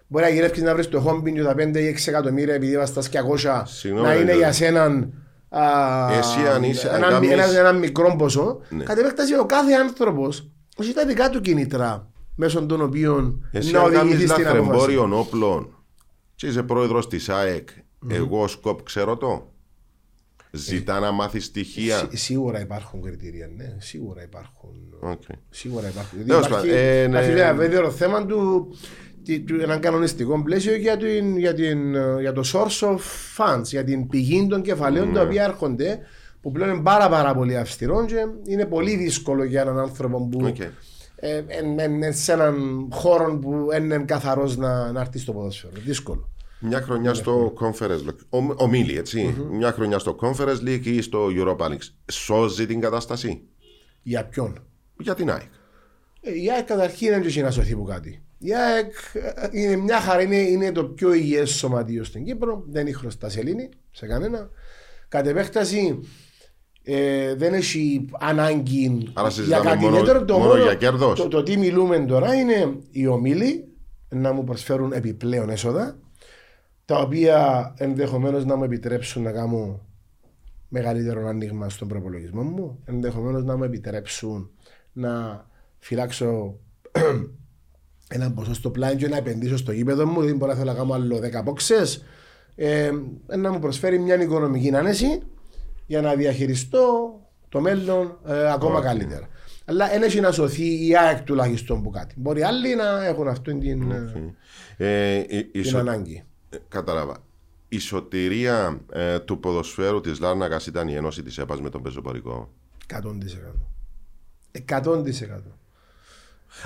Μπορεί να γυρεύεις να βρεις το χόμπιν και τα 5 ή 6 εκατομμύρια επειδή βάζεις τα σκιακόσια
Συγγνώμη,
να είναι
Γιώργο.
για σέναν α,
Εσύ αν είσαι- αν
ένα,
κάνεις-
ένα, ένα μικρό ποσό.
Ναι.
Κατ' επέκταση ο κάθε άνθρωπος έχει τα δικά του κίνητρα μέσω των οποίων
Εσύ
να
αν
οδηγηθεί
κάνεις
στην απόφαση.
λαθρεμπόριο όπλων και είσαι πρόεδρος της ΑΕΚ, εγώ σκοπ ξέρω το; Ζητά να μάθεις στοιχεία.
Σί- Σίγουρα υπάρχουν κριτήρια, ναι, σίγουρα υπάρχουν.
Οκ.
Σίγουρα υπάρχουν. Γιατί
Τέλος
υπάρχει
πάντων, ε, ναι.
υπάρχει ένα βέβαιο θέμα του, τι- του έναν κανονιστικό πλαίσιο για, την, για, την, ε, για το source of funds, για την πηγή των κεφαλαίων
Ναι.
τα οποία έρχονται που πλέον είναι πάρα, πάρα πολύ αυστηρό και είναι πολύ δύσκολο για έναν άνθρωπο που
Οκ.
ε, εν- εν- εν- σε έναν χώρο που είναι καθαρός να, να έρθει στο ποδόσφαιρο. Δύσκολο.
Μια χρονιά στο Conference League. Ο, ομίλη, έτσι. Μια χρονιά στο Conference League ή στο Europa League. Σώζει την κατάσταση;
Για ποιον;
Για την ΑΕΚ.
Ε, Η ΑΕΚ καταρχήν δεν έχει να σωθεί από κάτι. Η ΑΕΚ ε, είναι μια χαρά, είναι, είναι το πιο υγιές σωματείο στην Κύπρο. Δεν έχει χρωστά σελίνι σε κανένα. Κατ' επέκταση ε, δεν έχει ανάγκη
Άρα
για
συζητάμε
κάτι
μόνο-
ιδιαίτερο. Το
μόνο για κέρδος.
Το, το τι μιλούμε τώρα είναι οι ομίλοι να μου προσφέρουν επιπλέον έσοδα τα οποία ενδεχομένως να μου επιτρέψουν να κάνω μεγαλύτερο άνοιγμα στον προπολογισμό μου, ενδεχομένως να μου επιτρέψουν να φυλάξω *clears throat* ένα ποσό στο πλάνο και να επενδύσω στο γήπεδο μου, δεν μπορώ να θέλω να κάνω άλλο 10 boxes, ε, να μου προσφέρει μια οικονομική άνεση για να διαχειριστώ το μέλλον ε, ακόμα καλύτερα. Αλλά δεν έχει να σωθεί η ΑΕΚ τουλάχιστον που κάτι. Μπορεί άλλοι να έχουν αυτή την, ε,
Ε, η- η
την
σω-
ανάγκη.
Ε, Κατάλαβα. Η σωτηρία ε, του ποδοσφαίρου της Λάρνακας ήταν η ενώση της ΕΠΑΣ με τον πεζοπορικό;
100%. 100%.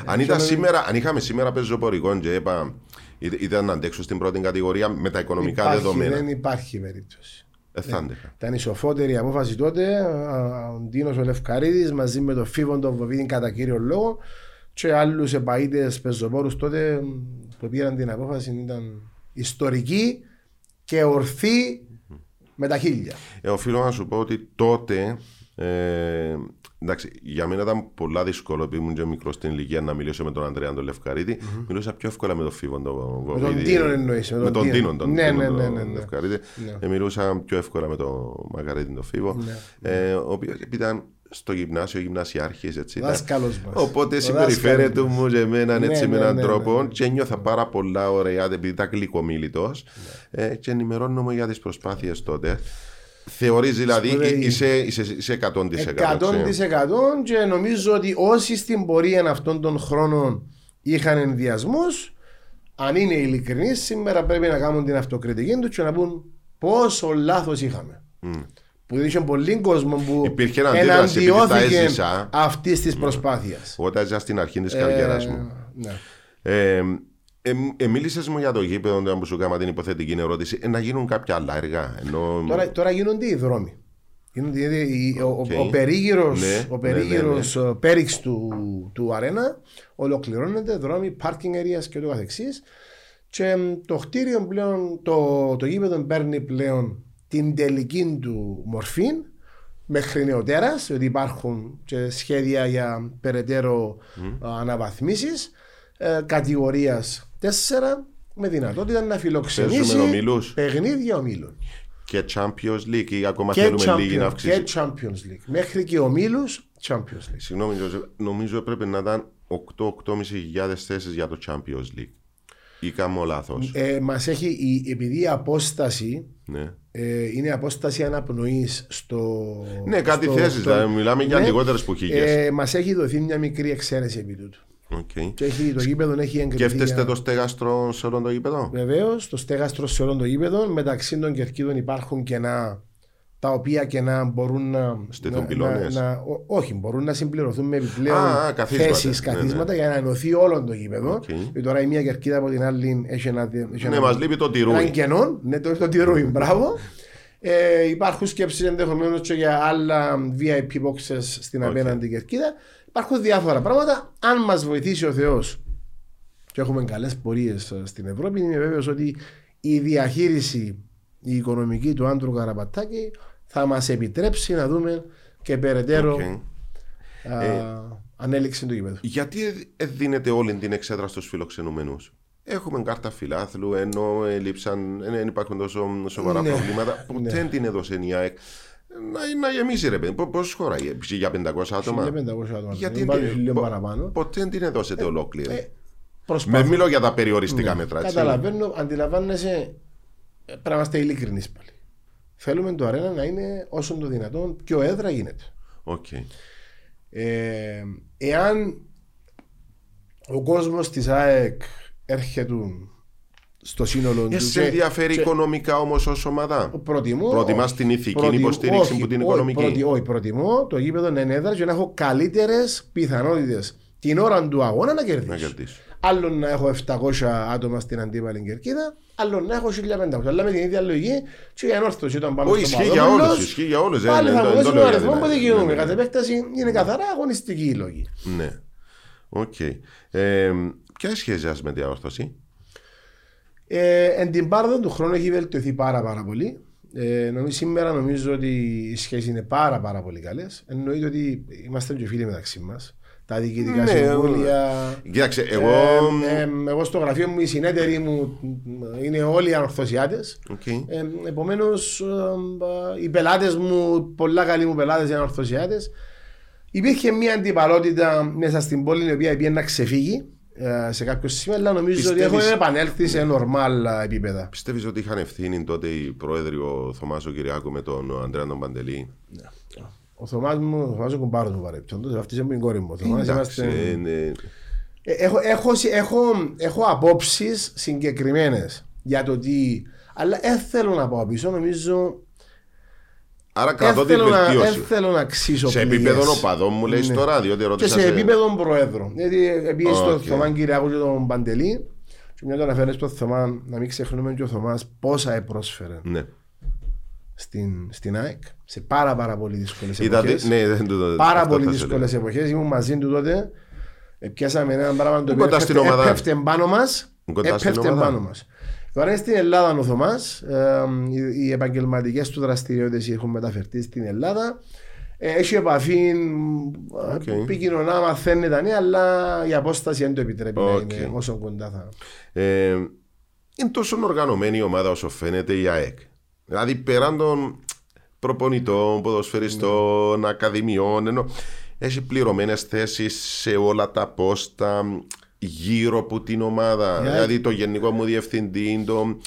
Αν, ήταν σήμερα, αν είχαμε σήμερα πεζοπορικό και είπα, ή- ήταν να αντέξω στην πρώτη κατηγορία με τα οικονομικά
Υπάρχει,
δεδομένα.
Δεν υπάρχει περίπτωση.
Ε, θα άντεχα.
Ήταν η σοφότερη απόφαση τότε. α, Ο Ντίνος ο Λευκαρίδης μαζί με τον Φίβον τον Βοβίδη κατά κύριο λόγο και άλλους επαείτε πεζοπόρους τότε μ, που πήραν την απόφαση ήταν ιστορική και ορθή με τα χίλια.
Ε, οφείλω να σου πω ότι τότε. Ε, εντάξει, για μένα ήταν πολλά δύσκολο επειδή ήμουν και μικρός στην ηλικία να μιλήσω με τον Ανδρέα τον λευκαριδη Μιλούσα πιο εύκολα με τον Φίβο τον Βοβίδη.
Τίνον εννοείς, με
Με
τον
τον
Τίνον.
Τίνον τον,
Ναι,
Τίνον
ναι,
τον
ναι, ναι, ναι.
Λευκαρίδη.
Ναι.
Ε, μιλούσα πιο εύκολα με τον Μακαρίτη τον Φίβο. Ε, ο οποίος ήταν στο γυμνάσιο, γυμνασιάρχη. Έτσι, ήταν.
Δάσκαλος μας.
Οπότε
Ο
συμπεριφέρεται
δάσκαλος
μου και εμένα
Ναι,
έτσι με
ναι,
έναν
ναι,
τρόπο
ναι.
και νιώθα πάρα πολλά ωραία επειδή ήταν γλυκομίλητος ε, και ενημερώνομαι για τις προσπάθειες τότε. Θεωρείς δηλαδή
Σπουδαίοι.
είσαι, είσαι, είσαι 100%.
100%
ξέρεις.
και νομίζω ότι όσοι στην πορεία αυτών των χρόνων είχαν ενδιασμούς, αν είναι ειλικρινείς, σήμερα πρέπει να κάνουν την αυτοκριτική τους και να πούν πόσο λάθος είχαμε. Που είχε πολύ κόσμο που
Υπήρχε αντίδραση επειδή τα
εναντιώθηκε
έζησα.
αυτής της προσπάθειας.
Όταν ήσουν στην αρχή της καριέρας μου.
ναι.
Ε, ε, ε, μίλησες μου για το γήπεδο όταν που σου έκανα την υποθετική ερώτηση ε, να γίνουν κάποια άλλα έργα. Ενώ...
Τώρα, τώρα γίνονται οι δρόμοι. Γίνονται, δηλαδή, η- ο,
Οκ.
ο, ο περίγυρος,
Ναι,
ο
ναι, ναι,
περίγυρος ε, πέριξ του, του αρένα ολοκληρώνεται, δρόμοι, parking areas και ούτω καθεξής και μ, το κτίριο πλέον, το, το γήπεδο παίρνει πλέον την τελική του μορφή μέχρι νεωτέρας, ότι υπάρχουν και σχέδια για περαιτέρω μμ. αναβαθμίσεις ε, κατηγορίας 4 με δυνατότητα να φιλοξενήσει
Παίζουμε ομίλους.
παιχνίδια ομίλων.
Και Champions League ή ακόμα
Και,
θέλουμε λίγη να
Champions,
αυξήσει.
και Champions League. Μέχρι και ομίλους Champions League.
Συγγνώμη, Γιώργο, νομίζω έπρεπε να ήταν 8-8.500 θέσεις για το Champions League. Ή κάνω λάθος.
Ε, μας έχει, η, επειδή η απόσταση
Ναι.
Ε, είναι απόσταση αναπνοής στο...
ναι, κάτι
στο-
θέσεις.
στο-
Δηλαδή, μιλάμε για
Ναι.
λιγότερες που χίλιε.
Ε, μας έχει δοθεί μια μικρή εξαίρεση επί τούτου.
Okay.
Και έχει, το γήπεδο έχει εγκριθεί.
Σκέφτεστε το στέγαστρο σε όλο το γήπεδο;
Βεβαίως, το στέγαστρο σε όλων των γήπεδων. Μεταξύ των κερκίδων υπάρχουν κενά τα οποία κενά μπορούν να.
Στηθούν
να-
πυλώνες.
να- να- ό- όχι, μπορούν να συμπληρωθούν με επιπλέον
Α, α, καθίσματα.
θέσεις,
Ναι,
καθίσματα
ναι.
για να ενωθεί όλο το γήπεδο.
Οκ.
Γιατί τώρα η μία κερκίδα από την άλλη έχει ένα. Έχει
Ναι,
ένα-
μας λείπει το
έναν
τυρούι.
κενό. Ναι, το, το τυρούι, μπράβο. Ε, υπάρχουν σκέψεις ενδεχομένως και για άλλα VIP boxes στην
Οκ.
απέναντι κερκίδα. Υπάρχουν διάφορα πράγματα. Αν μας βοηθήσει ο Θεός και έχουμε καλές πορείες στην Ευρώπη, είμαι βέβαιος ότι η διαχείριση η οικονομική του Άντρου Καραπατάκη θα μας επιτρέψει να δούμε και περαιτέρω
Οκ.
α, ανέλιξη του γήπεδου.
Γιατί ε- ε, δίνεται όλη την εξέδρα στους φιλοξενούμενους; Έχουμε κάρτα φιλάθλου, ενώ έλειψαν, ε, δεν υπάρχουν τόσο σοβαρά
Ναι.
προβλήματα. Ποτέ δεν την έδωσε η ΑΕΚ. Να, να γεμίσει ρε παιδί. Πώς χωράει, ε, για 500 άτομα;
1500 άτομα.
Γιατί
Δεν πάρει
δεν-
λίγο
πο-
παραπάνω.
Ποτέ δεν την έδωσετε ολόκληρη.
Ε,
Με
προσπαθώ.
μιλώ για τα περιοριστικά μέτρα. έτσι.
Καταλαβαίνω, αντιλαμβάνεσαι. ε, Πρέπει να είμαστε ειλικρινείς πάλι. Θέλουμε το αρένα να είναι όσο το δυνατόν πιο έδρα γίνεται.
Οκ.
Ε, εάν ο κόσμος της ΑΕΚ έρχεται στο σύνολο
Ε,
του.
σε ενδιαφέρει οικονομικά όμως ως ομάδα;
Προτιμώ.
Προτιμάς την ηθική
προτιμώ-
υποστήριξη
όχι,
που την
όχι,
οικονομική;
προτι- όχι, προτιμώ το γήπεδο να είναι έδρας και να έχω καλύτερες πιθανότητες την ώρα του αγώνα να κερδίσω.
Να κερδίσω.
Άλλο να έχω 700 άτομα στην αντίπαλη κερκίδα, άλλο να έχω 1500. Αλλά με την ίδια λογική, και η Ανόρθωση όταν πάμε
Όχι,
στο
ισχύει για
Παπαδόπουλος,
όλους, ισχύει για όλους, ε,
Πάλι
ναι,
θα
το-
μου
το
δώσει
λέω
τον
για
αριθμό
την
που
ΑΕΚ.
δικαιούμαι.
Ναι, ναι.
Κατ' επέκταση είναι καθαρά αγωνιστικοί οι λόγοι.
Ναι. Οκ. Ε, ποια σχέση σας με την Ανόρθωση.
Ε, εν τη παρόδω του χρόνου έχει βελτιωθεί πάρα πάρα πολύ. Ε, νομίζω, σήμερα νομίζω ότι οι σχέσεις είναι πάρα πάρα πολύ καλές. Εννοείται ότι είμαστε και φίλοι μεταξύ μας. Τα διοικητικά
Ναι,
συμβούλια.
Κοίταξε, εγώ.
Ε, ε, εγώ στο γραφείο μου, οι συνέταιροι μου είναι όλοι ανορθωσιάτες.
Οκ.
Ε, Επομένως, οι πελάτες μου, πολλά καλοί μου πελάτες είναι ανορθωσιάτες. Υπήρχε μια αντιπαλότητα μέσα στην πόλη η οποία πήγε να ξεφύγει ε, σε κάποιο σημείο, αλλά νομίζω ότι
Πιστεύεις-
έχουμε επανέλθει σε νορμάλ επίπεδα.
Πιστεύεις ότι είχαν ευθύνη τότε οι πρόεδροι ο Θωμάς ο Κυριάκου με τον Ανδρέα τον Παντελή;
Ο Θωμάς μου, ο Θωμάς ο κουμπάρος μου παρεπτόντως, αυτή είναι η κόρη μου. Ο Θωμάς
Εντάξει,
είμαστε...
ε, ναι.
Ε, Έχω, έχω, έχω, έχω απόψεις συγκεκριμένες για το τι... Αλλά δεν θέλω να πάω πίσω, νομίζω
Άρα κρατώ την
Έθελω να-
βελτίωση.
δεν θέλω να ξύσω
Σε
πληγές.
επίπεδο οπαδών μου λέει
Ναι.
τώρα, διότι
Και
ρώτησα.
σε επίπεδο προέδρου. Γιατί επίσης
Οκ.
το Θωμά Κυριακού και τον Παντελή και μια το αναφέρεις στο Θωμά να μην ξεχνούμε και ο Θωμάς πόσα επρόσφερε
Ναι.
Στην, στην ΑΕΚ σε πάρα πάρα πολύ δύσκολες
Είδατε,
εποχές.
ναι, δεν το
πάρα
αυτό
πολύ
θα σου
δύσκολε εποχές. Ήμουν μαζί του τότε. Ε, Πιάσαμε ένα πράγμα το οποίο
Κοντά στην
έπεφτε-
ομάδα;
έπεφτε πάνω μας.
Κοντά στην
Έπεφτε
ομάδα;
πάνω μας. Τώρα είναι στην Ελλάδα ο Θωμάς. οι, οι επαγγελματικές του δραστηριότητες έχουν μεταφερθεί στην Ελλάδα. Ε, έχει επαφή,
OK.
okay. επικοινωνά, μαθαίνει τα νέα, αλλά η απόσταση δεν το επιτρέπει
Οκ.
να είναι όσο κοντά θα.
Ε, είναι τόσο οργανωμένη η ομάδα όσο φαίνεται η ΑΕΚ. Δηλαδή πέραν των προπονητών, ποδοσφαιριστών, ακαδημιών, ενώ έχει πληρωμένες θέσεις σε όλα τα πόστα γύρω από την ομάδα.
Η ΑΕΚ-
Δηλαδή το γενικό μου διευθυντή, το,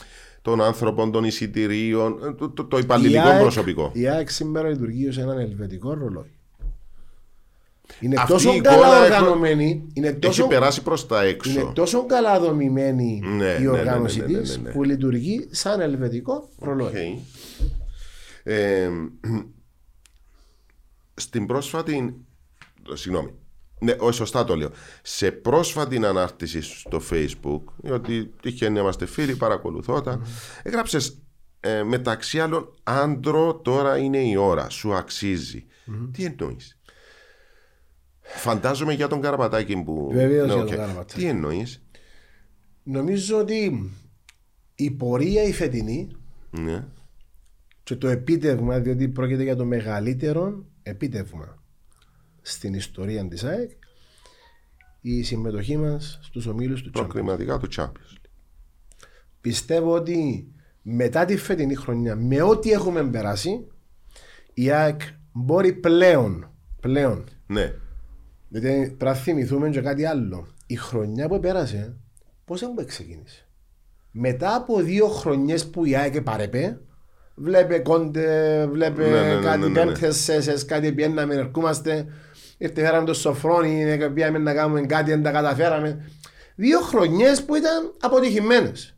των άνθρωπων των εισιτηρίων, ε, το, το, το υπαλληλικό
Η ΑΕΚ-
προσωπικό.
Η ΑΕΚ σήμερα λειτουργεί ως έναν ελβετικό ρολόι. Είναι
Αυτή
τόσο
η
καλά
εικόνα έχω-
οργανωμένη, είναι τόσο
Έχει περάσει προς τα έξω.
Είναι τόσο καλά δομημένη
Ναι, ναι,
η
ναι,
οργάνωση
ναι, ναι, ναι,
της
ναι.
που λειτουργεί σαν ελβετικό ρολόι.
Οκ. Ε, στην πρόσφατη. Συγγνώμη. Ναι, όχι, σωστά το λέω. Σε πρόσφατη ανάρτηση στο Facebook, διότι τυχαίνει να είμαστε φίλοι, παρακολουθώ τα, έγραψες μεταξύ άλλων Άντρο, τώρα είναι η ώρα, σου αξίζει. Τι εννοείς; Φαντάζομαι για τον Καραπατάκη που.
Βεβαίως
Ναι,
για
οκ.
τον Καραπατάκη.
Τι εννοείς;
Νομίζω ότι η πορεία η φετινή
Ναι.
και το επίτευγμα, διότι πρόκειται για το μεγαλύτερο επίτευγμα στην ιστορία της ΑΕΚ, η συμμετοχή μας στους ομίλους του Champions.
Προκριματικά του Champions.
Πιστεύω ότι μετά τη φετινή χρονιά, με ό,τι έχουμε περάσει, η ΑΕΚ μπορεί πλέον, πλέον
Ναι.
Γιατί πρέπει να θυμηθούμε και κάτι άλλο. Η χρονιά που πέρασε, πώς έμπαι ξεκίνησε; Μετά από δύο χρονιές που η ΑΕΚ παρέπε, βλέπε κόντε, βλέπε
Ναι, ναι, ναι,
κάτι
ναι, ναι, ναι.
πέμπτες σέσες, κάτι πιέναμε, ερχόμαστε, ήρθε φέραμε το σοφρόνι, πήγαμε να κάνουμε κάτι, δεν τα καταφέραμε. Δύο χρονιές που ήταν αποτυχημένες.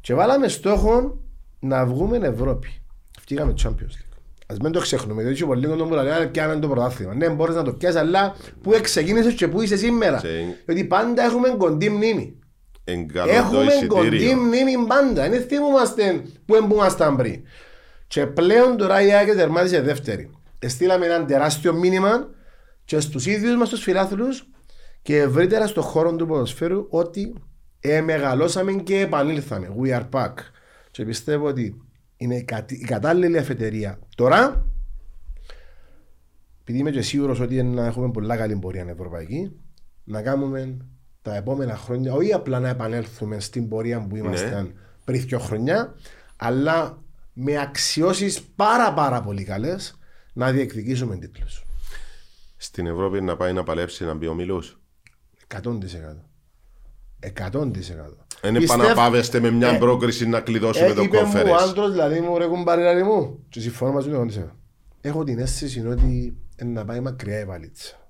Και βάλαμε στόχο να βγούμε Ευρώπη. Φτύγαμε Champions League. Ας μην το ξεχνούμε, διότι πολλοί κόσμο μου λέει πιάμε το πρωτάθλημα. Ναι, μπορείς να το πιάσεις, αλλά που ξεκίνησες και που είσαι σήμερα.
Σε-
Διότι πάντα έχουμε κοντή μνήμη.
Εγκαλώ το
Έχουμε κοντή
εισιτήριο.
μνήμη πάντα. Δεν θυμούμαστε που εμπούμασταν πριν. Και πλέον τώρα η ΑΕΚ τερμάτισε δεύτερη. Στείλαμε ένα τεράστιο μήνυμα και στους ίδιους μας τους φιλάθλους και ευρύτερα στον χώρο του ποδοσφαίρου ότι ε, μεγαλώσαμε και επανήλθαμε. We are back. Και πιστεύω ότι είναι η, κατη- η κατάλληλη αφετηρία. Τώρα, επειδή είμαι και σίγουρος ότι να έχουμε πολλά καλή πορεία ευρωπαϊκή, να κάνουμε τα επόμενα χρόνια, όχι απλά να επανέλθουμε στην πορεία που ήμασταν πριν δύο χρόνια, αλλά με αξιώσεις πάρα πάρα πολύ καλές να διεκδικήσουμε τίτλους.
Στην Ευρώπη να πάει να παλέψει να μπει ο Μιλούς;
100%. 100%.
Δεν
Πιστεύ-
επαναπάβεστε με μια
Ε,
πρόκριση να κλειδώσουμε
Ε,
το
είπε μου ο
κόφερες.
άντρος, δηλαδή μου ρε κουμπάρι μου και συμφωνώ μαζί του εγώ της. Έχω την αίσθηση ότι είναι να πάει μακριά η βαλίτσα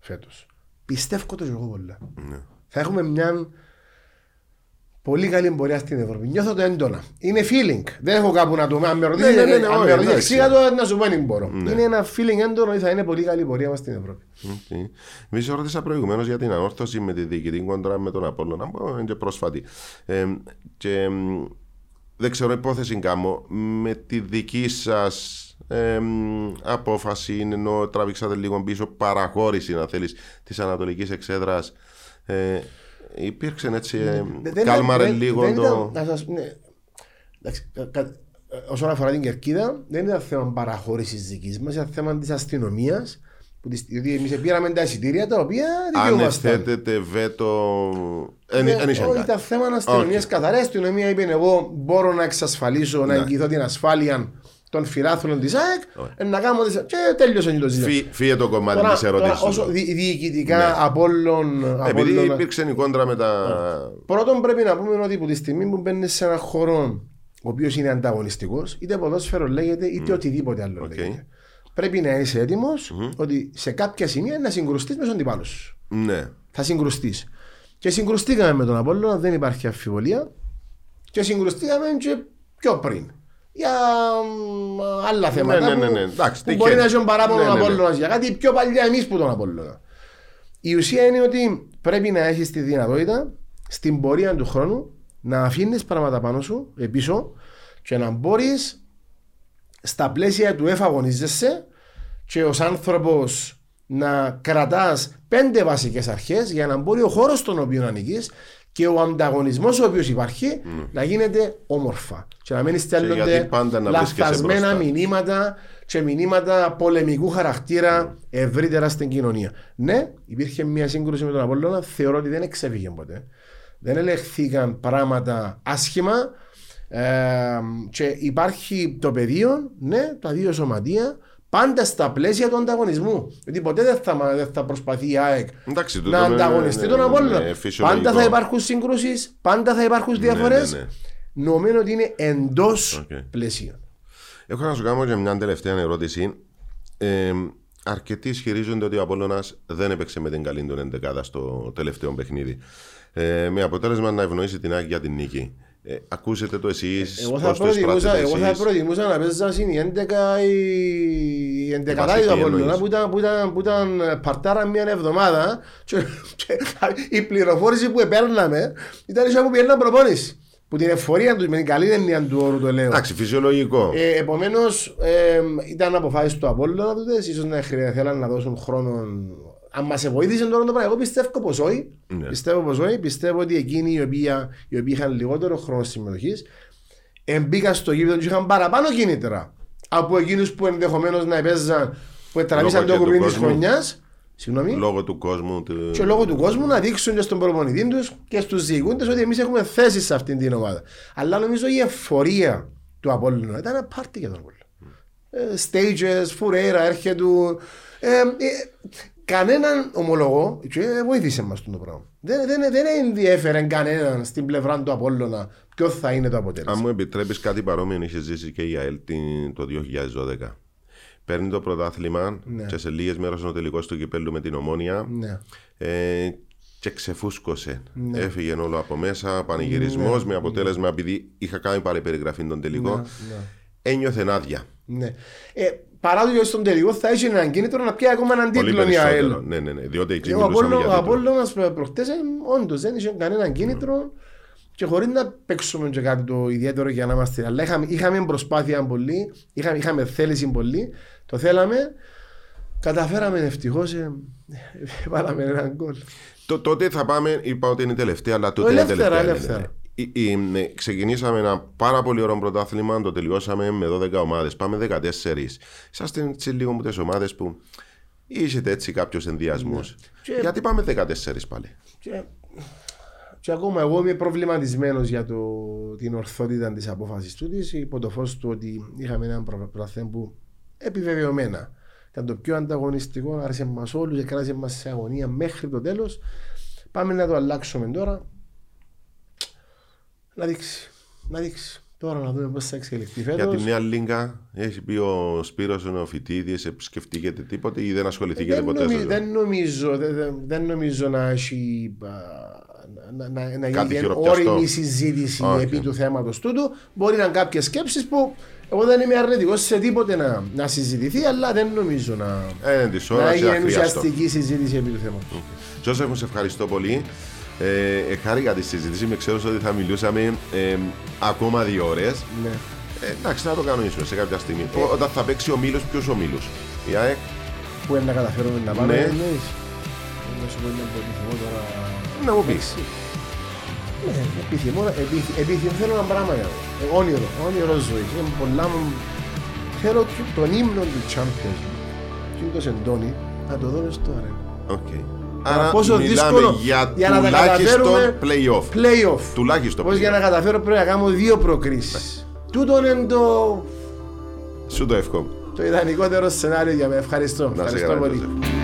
φέτος. Πιστεύω το και εγώ πολλά.
Ναι.
Θα έχουμε μια πολύ καλή πορεία στην Ευρώπη. Νιώθω το έντονα. Είναι feeling. Δεν έχω κάπου να το αν με ρωτήσεις.
Ναι, ναι, ναι, ναι,
αν
όχι,
με ρωτήσεις
εντάξει.
εξήγα το να σου πω δεν μπορώ.
Ναι.
Είναι ένα feeling έντονο ότι θα είναι πολύ καλή πορεία μας στην Ευρώπη.
Okay. Μη σε ρώτησα προηγουμένως για την ανόρθωση με τη διοικητή κόντρα με τον Απόλλωνα, που είναι και πρόσφατη. Ε, και μ, δεν ξέρω υπόθεση κάνω με τη δική σας ε, μ, απόφαση, ενώ τραβήξατε λίγο πίσω, παραχώρηση, να θέλεις, της Ανατολικής Εξέδρας. Ε, υπήρξε έτσι. Ε,
Δεν-
κάλμαρε
δεν-
λίγο
δεν
το.
ήταν- να σας- ναι. Εντάξει, κα- κα- Όσον αφορά την κερκίδα, δεν ήταν θέμα παραχώρησης δικής μας, ήταν θέμα της αστυνομίας. Διότι εμείς πήραμε τα εισιτήρια τα οποία
Αν
δικαιούμασταν.
εθέτετε βέτο. Εν,
Ναι,
εν είχε
όχι,
κάτι.
ήταν θέμα αστυνομίας
Όχι.
καθαρά. Η αστυνομία είπε: Εγώ μπορώ να εξασφαλίσω, να
Ναι.
εγγυηθώ την ασφάλεια των φιλάθλων της ΑΕΚ.
Ωραία.
ε, Να κάνω. τις- Και τέλειωσε το ζήτημα.
Φύ- Φύγε το κομμάτι
Τώρα,
της
τώρα,
ερώτηση.
όσο δι- διοικητικά
Ναι.
από όλων. από
Επειδή
όλων-
υπήρξε η κόντρα με τα.
Πρώτον, πρέπει να πούμε ότι από τη στιγμή που μπαίνεις σε έναν χώρο ο οποίος είναι ανταγωνιστικός, είτε ποδόσφαιρο λέγεται, είτε οτιδήποτε άλλο
Οκ.
λέγεται. Πρέπει να είσαι έτοιμος ότι σε κάποια σημεία να συγκρουστείς με τον αντιπάλος σου.
Ναι.
Θα συγκρουστείς. Και συγκρουστήκαμε με τον Απόλλωνα, δεν υπάρχει αμφιβολία. Και συγκρουστήκαμε και πιο πριν. Για μ, άλλα θέματα.
ναι, ναι,
που-
ναι. Εντάξει,
που
τυχαίνει.
μπορεί να έχει παράπονο
Ναι,
ο
ναι, ναι.
Απόλλωνας για κάτι πιο παλιά εμείς που τον Απόλλωνα. Η ουσία είναι ότι πρέπει να έχεις τη δυνατότητα στην πορεία του χρόνου να αφήνεις πράγματα πάνω σου, ε, πίσω και να μπορείς στα πλαίσια του εφαγωνίζεσαι και ως άνθρωπος να κρατάς πέντε βασικές αρχές για να μπορεί ο χώρος στον οποίο ανήκεις και ο ανταγωνισμός ο οποίος υπάρχει να γίνεται όμορφα και να μην
γιατί
στέλνονται
πάντα να βρίσκεσαι
λαθασμένα
μπροστά.
μηνύματα και μηνύματα πολεμικού χαρακτήρα ευρύτερα στην κοινωνία. Ναι, υπήρχε μια σύγκρουση με τον Απόλλωνα, θεωρώ ότι δεν εξέφυγε ποτέ. Δεν ελεγχθήκαν πράγματα άσχημα ε, και υπάρχει το πεδίο, ναι, τα δύο σωματεία, πάντα στα πλαίσια του ανταγωνισμού. Γιατί ποτέ δεν θα, μα- δεν θα προσπαθεί η ΑΕΚ
Εντάξει, τούτο
να
είναι-
ανταγωνιστεί
ναι,
τον
ναι,
Απόλλωνα.
ναι, φυσιολογικό.
πάντα θα υπάρχουν συγκρούσεις, πάντα θα υπάρχουν διαφορές.
ναι, ναι.
Νομίζω ότι είναι εντός
Οκ.
πλαισίων.
Έχω να σου κάνω και μια τελευταία ερώτηση. Ε, αρκετοί ισχυρίζονται ότι ο Απόλλωνας δεν έπαιξε με την καλή του εντεκάδα στο τελευταίο παιχνίδι. Ε, με αποτέλεσμα να ευνοήσει την ΑΕΚ για την νίκη. Ε, ακούσετε το εσείς.
Εγώ θα, προτιμούσα, εγώ θα προτιμούσα να παίζα στην η 11 η, η 11
βασική
του Απόλλωνα
εννοείς.
που ήταν, που, ήταν, που ήταν παρτάρα μια εβδομάδα και, και η πληροφόρηση που παίρναμε ήταν ίσως που πήγαιναν προπόνηση. Που την εφορία τους, με την καλή έννοια του όρου το λέω.
Εντάξει, φυσιολογικό.
Ε, Επομένως, ε, ήταν αποφάσεις του Απόλλωνα τότε. σω να χρεια- θέλαν να δώσουν χρόνο. Αν μας βοήθησε τώρα το πράγμα, εγώ πιστεύω πως όχι.
Ναι.
Πιστεύω πως όχι. Πιστεύω ότι εκείνοι οι οποίοι, οι οποίοι είχαν λιγότερο χρόνο συμμετοχής μπήκαν στο γήπεδο και είχαν παραπάνω κίνητρα από εκείνους που ενδεχομένως να έπαιζαν που τραβήσαν
και
το
του
κουμπί της
κόσμου.
χρονιάς. Συγγνώμη.
Λόγω του κόσμου. Του...
Και λόγω του κόσμου να δείξουν και στον προπονητή τους και στους διοικούντες ότι εμείς έχουμε θέσει σε αυτήν την ομάδα. Αλλά νομίζω η εφορία του Απόλλωνα ήταν ένα πάρτι για τον Απόλλωνα. Ε, stages, φουρέιρα, έρχεται του. Ε, ε, κανέναν ομολογώ και βοήθησε μας το πράγμα. Δεν, δεν, δεν ενδιέφερε κανέναν στην πλευρά του Απόλλωνα ποιο θα είναι το
Αν
αποτέλεσμα.
μου επιτρέπεις κάτι παρόμοιο, είχε ζήσει και η ΑΕΛ την- το 2012. Παίρνει το πρωτάθλημα
Ναι.
και σε λίγες μέρες είναι ο τελικός του κυπέλου με την ομόνια.
Ναι.
Ε, και ξεφούσκωσε. Έφυγε όλο από μέσα, πανηγυρισμός με αποτέλεσμα επειδή είχα κάνει πάλι περιγραφή τον τελικό.
ναι.
Ένιωθε άδεια.
Ναι. Ε, παρά το ότι στον τελικό θα έχει έναν κίνητρο να πιάσει ακόμα έναν
Πολύ
τίτλο η ΑΕΛ.
περισσότερο. Ναι, ναι, ναι. Διότι εκεί
Και ο
μιλούσαμε
Απόλλω-
για
ο
τίτλο.
Απόλλωνας προ- προχτές ε, όντως δεν είχε κανέναν κίνητρο και χωρίς να παίξουμε και κάτι το ιδιαίτερο για να είμαστε. Αλλά είχαμε, είχαμε προσπάθεια πολύ, είχαμε, είχαμε θέληση πολύ, το θέλαμε. Καταφέραμε ευτυχώς, ε, βάλαμε έναν γκολ.
Το, τότε θα πάμε, είπα ότι είναι η τελευταία, αλλά τότε
ελεύθερα,
είναι τελευταία.
ελεύθερα.
ναι, ναι. Η- η- ναι, ξεκινήσαμε ένα πάρα πολύ ωραίο πρωτάθλημα, το τελειώσαμε με 12 ομάδες. Πάμε 14. Είσαστε έτσι λίγο με τις ομάδες που είσετε έτσι κάποιου ενδιασμού.
Ναι. Και-
Γιατί πάμε 14 πάλι;
Και, και ακόμα εγώ είμαι προβληματισμένος για το, την ορθότητα της απόφασης του της, υπό το φως του ότι είχαμε έναν προ- πρωτάθλημα που επιβεβαιωμένα ήταν το πιο ανταγωνιστικό, άρεσε μας όλους και κράτησε μας σε αγωνία μέχρι το τέλος. Πάμε να το αλλάξουμε τώρα. Να δείξει. Να δείξει. Τώρα να δούμε πώς θα εξελιχθεί
Για
φέτος.
τη Νέα Λίγκα έχει πει ο Σπύρος ο Φοιτίδη, σκεφτήκετε τίποτε ή δεν ασχοληθήκατε
δεν,
ποτέ
νομι-
σας;
δεν, νομίζω, δεν, δεν- δεν νομίζω να έχει α, να, να, να
Κάτι
γίνει
χειροπιαστό.
ώριμη συζήτηση
Οκ.
επί του θέματος τούτου. Μπορεί να είναι κάποιες σκέψεις που εγώ δεν είμαι αρνητικός σε τίποτε να, να συζητηθεί, αλλά δεν νομίζω να,
Ε, της
να
ώρας και
γίνει
αχρίαστο.
ουσιαστική συζήτηση επί του θέματος.
Τζόσεφ, μου σε ευχαριστώ πολύ. Ε, ε, χάρηκα τη συζήτηση. Με ξέρω ότι θα μιλούσαμε ε, ακόμα δύο ώρες.
Ναι.
Ε, εντάξει, να το κανονίσουμε σε κάποια στιγμή. Ό- Όταν θα παίξει ο Μήλο, ποιος ο Μήλο. Η ΑΕΚ.
Πού είναι να καταφέρουμε να πάμε,
Ναι.
εννοείς; Να σου πω ένα που επιθυμώ τώρα.
Να μου πεις.
Ναι, επιθυμώ, επιθυμώ, επιθυμώ, θέλω ένα πράγμα για μένα. Ε, όνειρο, όνειρο ζωής. Είναι πολλά μου. Θέλω και τον ύμνο του Champions League. Και είναι το σεντόνι να το δω μες στο αρένα.
Οκ.
Άρα
Άρα
πόσο
μιλάμε
δύσκολο
για,
για να τα
τουλάχιστον
καταφέρουμε
play-off.
Play-off.
Τουλάχιστον
Πώς για να
play-off.
καταφέρω πρέπει να κάνω δύο προκρίσεις. Τούτο είναι το,
Σου το εύχομαι.
το ιδανικότερο σενάριο για μένα. Ευχαριστώ.
Να σε
Ευχαριστώ
καλά,
πολύ.
Τζόσεφ.